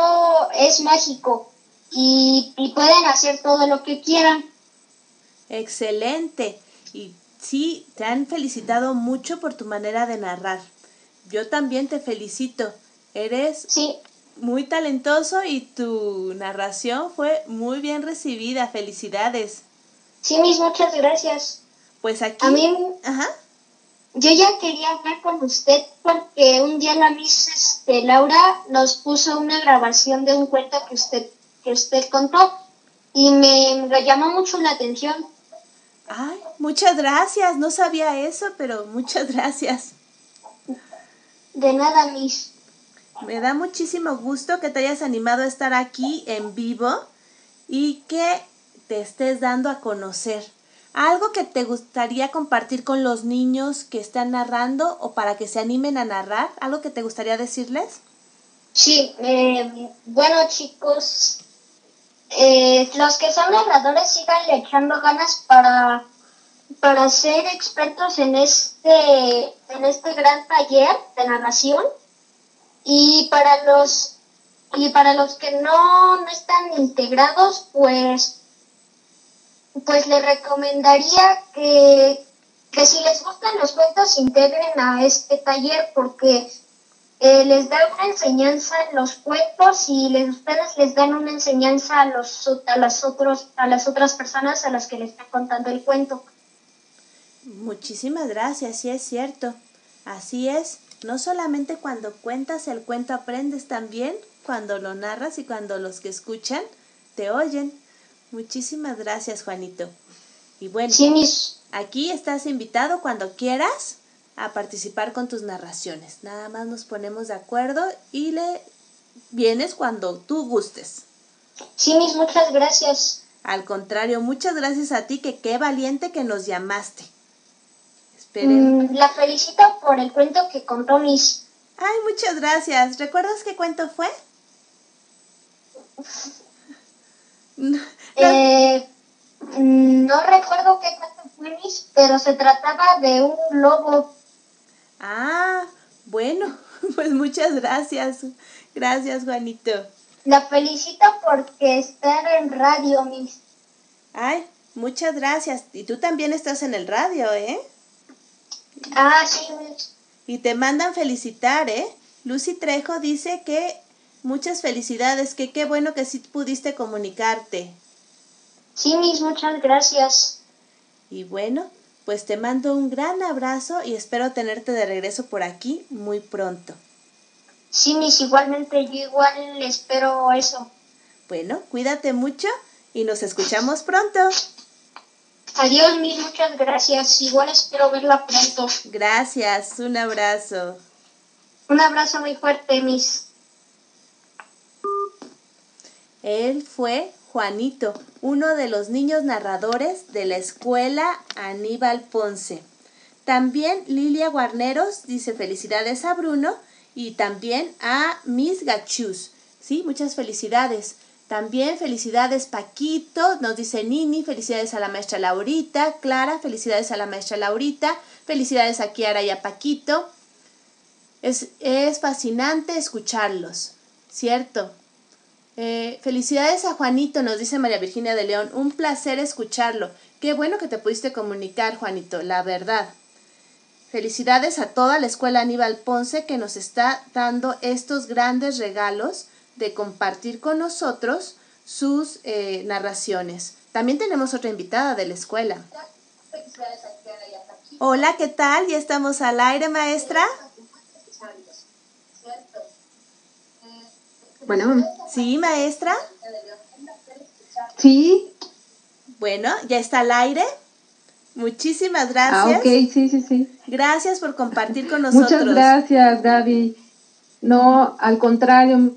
es mágico y, y pueden hacer todo lo que quieran. Excelente. Y sí, te han felicitado mucho por tu manera de narrar. Yo también te felicito. Eres muy talentoso y tu narración fue muy bien recibida. Felicidades. Sí, mis muchas gracias. Pues aquí. A mí, Ajá. Yo ya quería hablar con usted porque un día la Miss este, Laura nos puso una grabación de un cuento que usted, que usted contó y me, me llamó mucho la atención. Ay, muchas gracias. No sabía eso, pero muchas gracias. De nada, Miss. Me da muchísimo gusto que te hayas animado a estar aquí en vivo y que te estés dando a conocer. ¿Algo que te gustaría compartir con los niños que están narrando o para que se animen a narrar? ¿Algo que te gustaría decirles? Sí, eh, bueno chicos, eh, los que son narradores sigan echando ganas para, para ser expertos en este, en este gran taller de narración y para los y para los que no, no están integrados, pues, pues les recomendaría que, que si les gustan los cuentos, integren a este taller porque eh, les da una enseñanza en los cuentos y les, ustedes les dan una enseñanza a, los, a, las otros, a las otras personas a las que les están contando el cuento. Muchísimas gracias, sí es cierto. Así es. No solamente cuando cuentas el cuento aprendes también, cuando lo narras y cuando los que escuchan te oyen. Muchísimas gracias, Juanito. Y bueno, aquí estás invitado cuando quieras a participar con tus narraciones. Nada más nos ponemos de acuerdo y le vienes cuando tú gustes. Sí, mis muchas gracias. Al contrario, muchas gracias a ti, que qué valiente que nos llamaste. Esperen. Mm, la felicito por el cuento que contó mis. Ay, muchas gracias. ¿Recuerdas qué cuento fue? *laughs* Eh, no recuerdo qué cuento fue pero se trataba de un lobo. Ah, bueno, *laughs* pues muchas gracias. Gracias, Juanito. La felicito porque está en radio, mis. Ay, muchas gracias. Y tú también estás en el radio, ¿eh? Ah, sí, mis. Y te mandan felicitar, ¿eh? Lucy Trejo dice que muchas felicidades, que qué bueno que sí pudiste comunicarte. Sí, mis, muchas gracias. Y bueno, pues te mando un gran abrazo y espero tenerte de regreso por aquí muy pronto. Sí, mis, igualmente yo igual espero eso. Bueno, cuídate mucho y nos escuchamos pronto. Adiós, mis, muchas gracias. Igual espero verla pronto. Gracias, un abrazo. Un abrazo muy fuerte, mis. Él fue Juanito, uno de los niños narradores de la escuela Aníbal Ponce. También Lilia Guarneros dice felicidades a Bruno y también a Miss Gachus. Sí, muchas felicidades. También felicidades Paquito, nos dice Nini, felicidades a la maestra Laurita, Clara, felicidades a la maestra Laurita, felicidades a Kiara y a Paquito. Es, es fascinante escucharlos, ¿cierto? Eh, felicidades a Juanito, nos dice María Virginia de León. Un placer escucharlo. Qué bueno que te pudiste comunicar, Juanito, la verdad. Felicidades a toda la escuela Aníbal Ponce que nos está dando estos grandes regalos de compartir con nosotros sus eh, narraciones. También tenemos otra invitada de la escuela. Hola, ¿qué tal? ¿Ya estamos al aire, maestra? Bueno. Sí, maestra. Sí. Bueno, ya está al aire. Muchísimas gracias. Ah, ok, sí, sí, sí. Gracias por compartir con nosotros. Muchas gracias, Gaby. No, al contrario.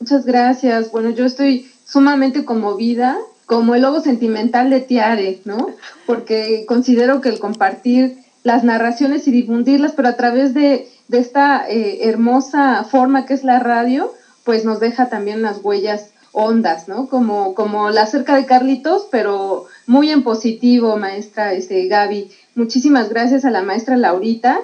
Muchas gracias. Bueno, yo estoy sumamente conmovida, como el lobo sentimental de Tiare, ¿no? Porque considero que el compartir las narraciones y difundirlas, pero a través de, de esta eh, hermosa forma que es la radio, pues nos deja también unas huellas hondas, ¿no? Como, como la cerca de Carlitos, pero muy en positivo, maestra este, Gaby. Muchísimas gracias a la maestra Laurita,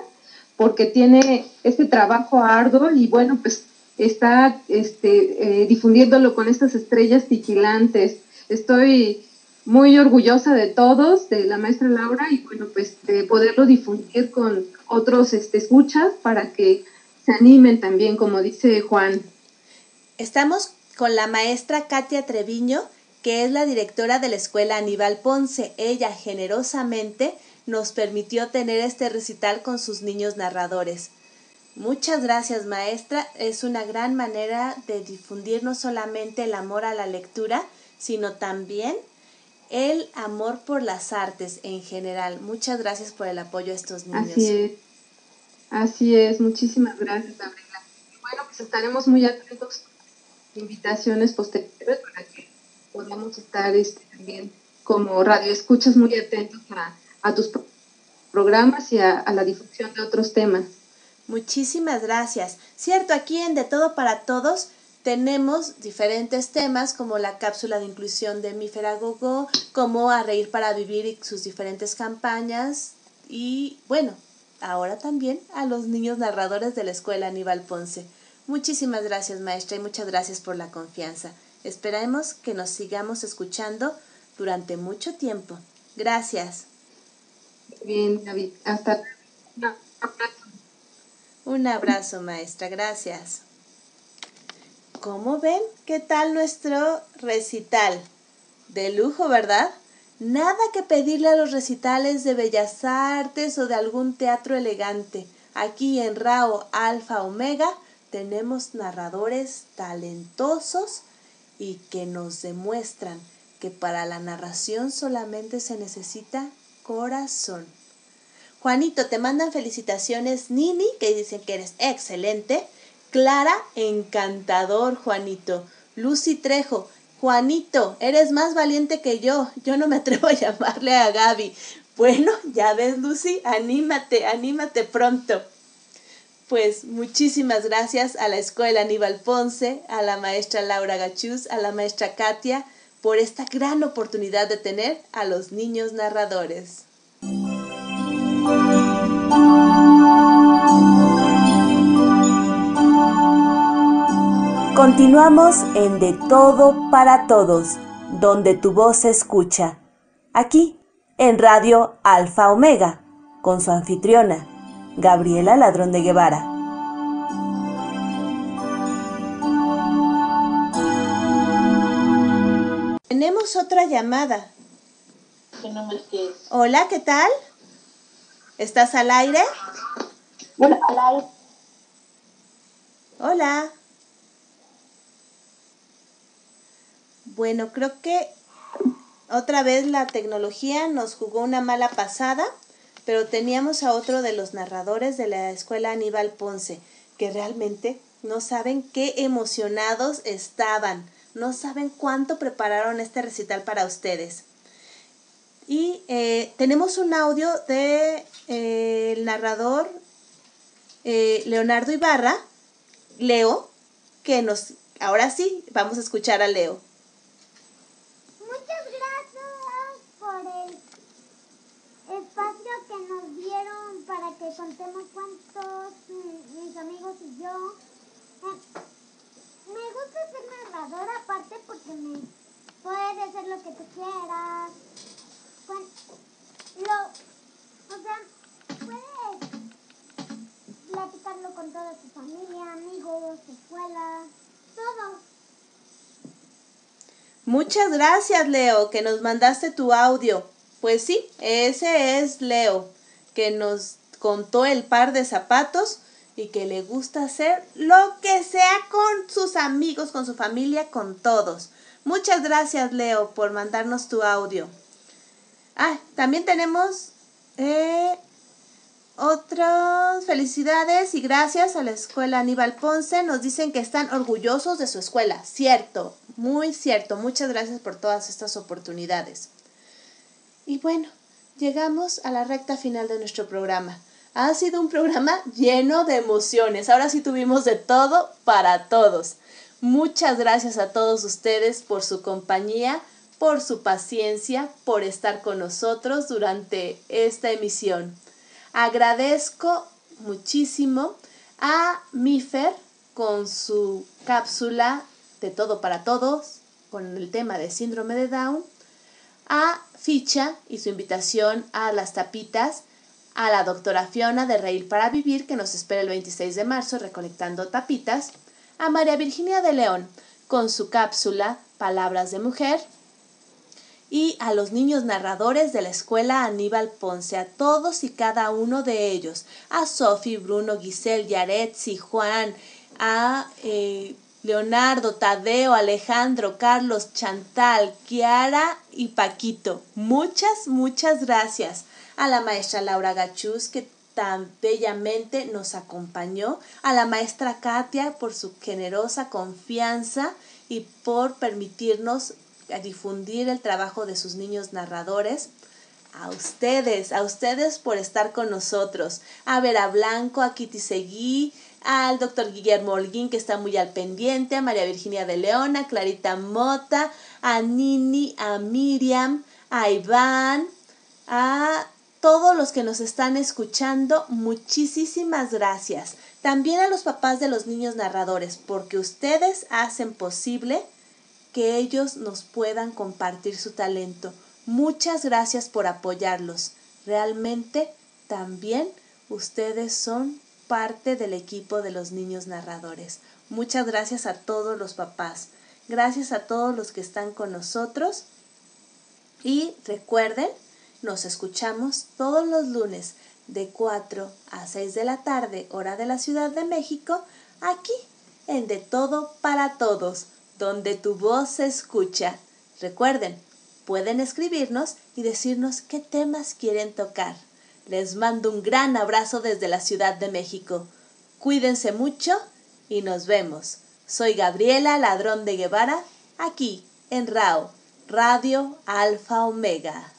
porque tiene este trabajo arduo y bueno, pues está este, eh, difundiéndolo con estas estrellas titilantes. Estoy muy orgullosa de todos, de la maestra Laura, y bueno, pues de poderlo difundir con otros este, escuchas para que se animen también, como dice Juan. Estamos con la maestra Katia Treviño, que es la directora de la escuela Aníbal Ponce. Ella generosamente nos permitió tener este recital con sus niños narradores. Muchas gracias maestra, es una gran manera de difundir no solamente el amor a la lectura, sino también el amor por las artes en general. Muchas gracias por el apoyo a estos niños. Así es, así es, muchísimas gracias Gabriela. Bueno, pues estaremos muy atentos invitaciones posteriores para que podamos estar este, también como radio escuchas muy atentos a, tus programas y a, la difusión de otros temas. Muchísimas gracias. Cierto, aquí en De Todo para Todos tenemos diferentes temas como la cápsula de inclusión de Mífera Gogo, como A Reír para Vivir y sus diferentes campañas. Y bueno, ahora también a los niños narradores de la escuela Aníbal Ponce. Muchísimas gracias maestra y muchas gracias por la confianza. Esperemos que nos sigamos escuchando durante mucho tiempo. Gracias. Bien, David. Hasta. Un abrazo, maestra. Gracias. ¿Cómo ven? ¿Qué tal nuestro recital? De lujo, ¿verdad? Nada que pedirle a los recitales de Bellas Artes o de algún teatro elegante. Aquí en Rao Alfa Omega tenemos narradores talentosos y que nos demuestran que para la narración solamente se necesita corazón. Juanito, te mandan felicitaciones Nini, que dicen que eres excelente. Clara, encantador, Juanito. Lucy Trejo, Juanito, eres más valiente que yo. Yo no me atrevo a llamarle a Gaby. Bueno, ya ves, Lucy, anímate, anímate pronto. Pues muchísimas gracias a la escuela Aníbal Ponce, a la maestra Laura Gachuz, a la maestra Katia, por esta gran oportunidad de tener a los niños narradores. Continuamos en De Todo para Todos, donde tu voz se escucha. Aquí, en Radio Alfa Omega, con su anfitriona, Gabriela Ladrón de Guevara. Tenemos otra llamada. Hola, ¿qué tal? ¿Estás al aire? Bueno, al aire. Hola. Bueno, creo que otra vez la tecnología nos jugó una mala pasada, pero teníamos a otro de los narradores de la escuela Aníbal Ponce, que realmente no saben qué emocionados estaban, no saben cuánto prepararon este recital para ustedes. Y eh, tenemos un audio de eh, narrador eh, Leonardo Ibarra, Leo, que nos, ahora sí, vamos a escuchar a Leo. Muchas gracias por el espacio que nos dieron para que contemos cuentos mis amigos y yo. Eh, me gusta ser narradora aparte porque me puedes hacer lo que tú quieras. Bueno, lo, o sea, puedes platicarlo con toda tu familia, amigos, escuela, todo. Muchas gracias, Leo, que nos mandaste tu audio. Pues sí, ese es Leo, que nos contó el par de zapatos y que le gusta hacer lo que sea con sus amigos, con su familia, con todos. Muchas gracias, Leo, por mandarnos tu audio. Ah, también tenemos eh, otras felicidades y gracias a la escuela Aníbal Ponce. Nos dicen que están orgullosos de su escuela. Cierto, muy cierto. Muchas gracias por todas estas oportunidades. Y bueno, llegamos a la recta final de nuestro programa. Ha sido un programa lleno de emociones. Ahora sí tuvimos de todo para todos. Muchas gracias a todos ustedes por su compañía, por su paciencia, por estar con nosotros durante esta emisión. Agradezco muchísimo a Mifer con su cápsula de todo para todos con el tema de síndrome de Down, a Ficha y su invitación a las tapitas, a la doctora Fiona de Reír para Vivir que nos espera el 26 de marzo recolectando tapitas, a María Virginia de León con su cápsula Palabras de Mujer, y a los niños narradores de la escuela Aníbal Ponce, a todos y cada uno de ellos, a Sofi, Bruno, Giselle, Yaretsi, Juan, a eh, Leonardo, Tadeo, Alejandro, Carlos, Chantal, Kiara y Paquito. Muchas, muchas gracias a la maestra Laura Gachuz que tan bellamente nos acompañó, a la maestra Katia por su generosa confianza y por permitirnos difundir el trabajo de sus niños narradores, a ustedes, a ustedes por estar con nosotros. A Vera Blanco, a Kitty Seguí, al doctor Guillermo Holguín, que está muy al pendiente, a María Virginia de León, a Clarita Mota, a Nini, a Miriam, a Iván, a todos los que nos están escuchando, muchísimas gracias. También a los papás de los niños narradores, porque ustedes hacen posible que ellos nos puedan compartir su talento. Muchas gracias por apoyarlos. Realmente también ustedes son parte del equipo de los niños narradores. Muchas gracias a todos los papás. Gracias a todos los que están con nosotros. Y recuerden, nos escuchamos todos los lunes de 4 a 6 de la tarde, hora de la Ciudad de México, aquí en De Todo para Todos, donde tu voz se escucha. Recuerden, pueden escribirnos y decirnos qué temas quieren tocar. Les mando un gran abrazo desde la Ciudad de México. Cuídense mucho y nos vemos. Soy Gabriela Ladrón de Guevara, aquí en RAO, Radio Alfa Omega.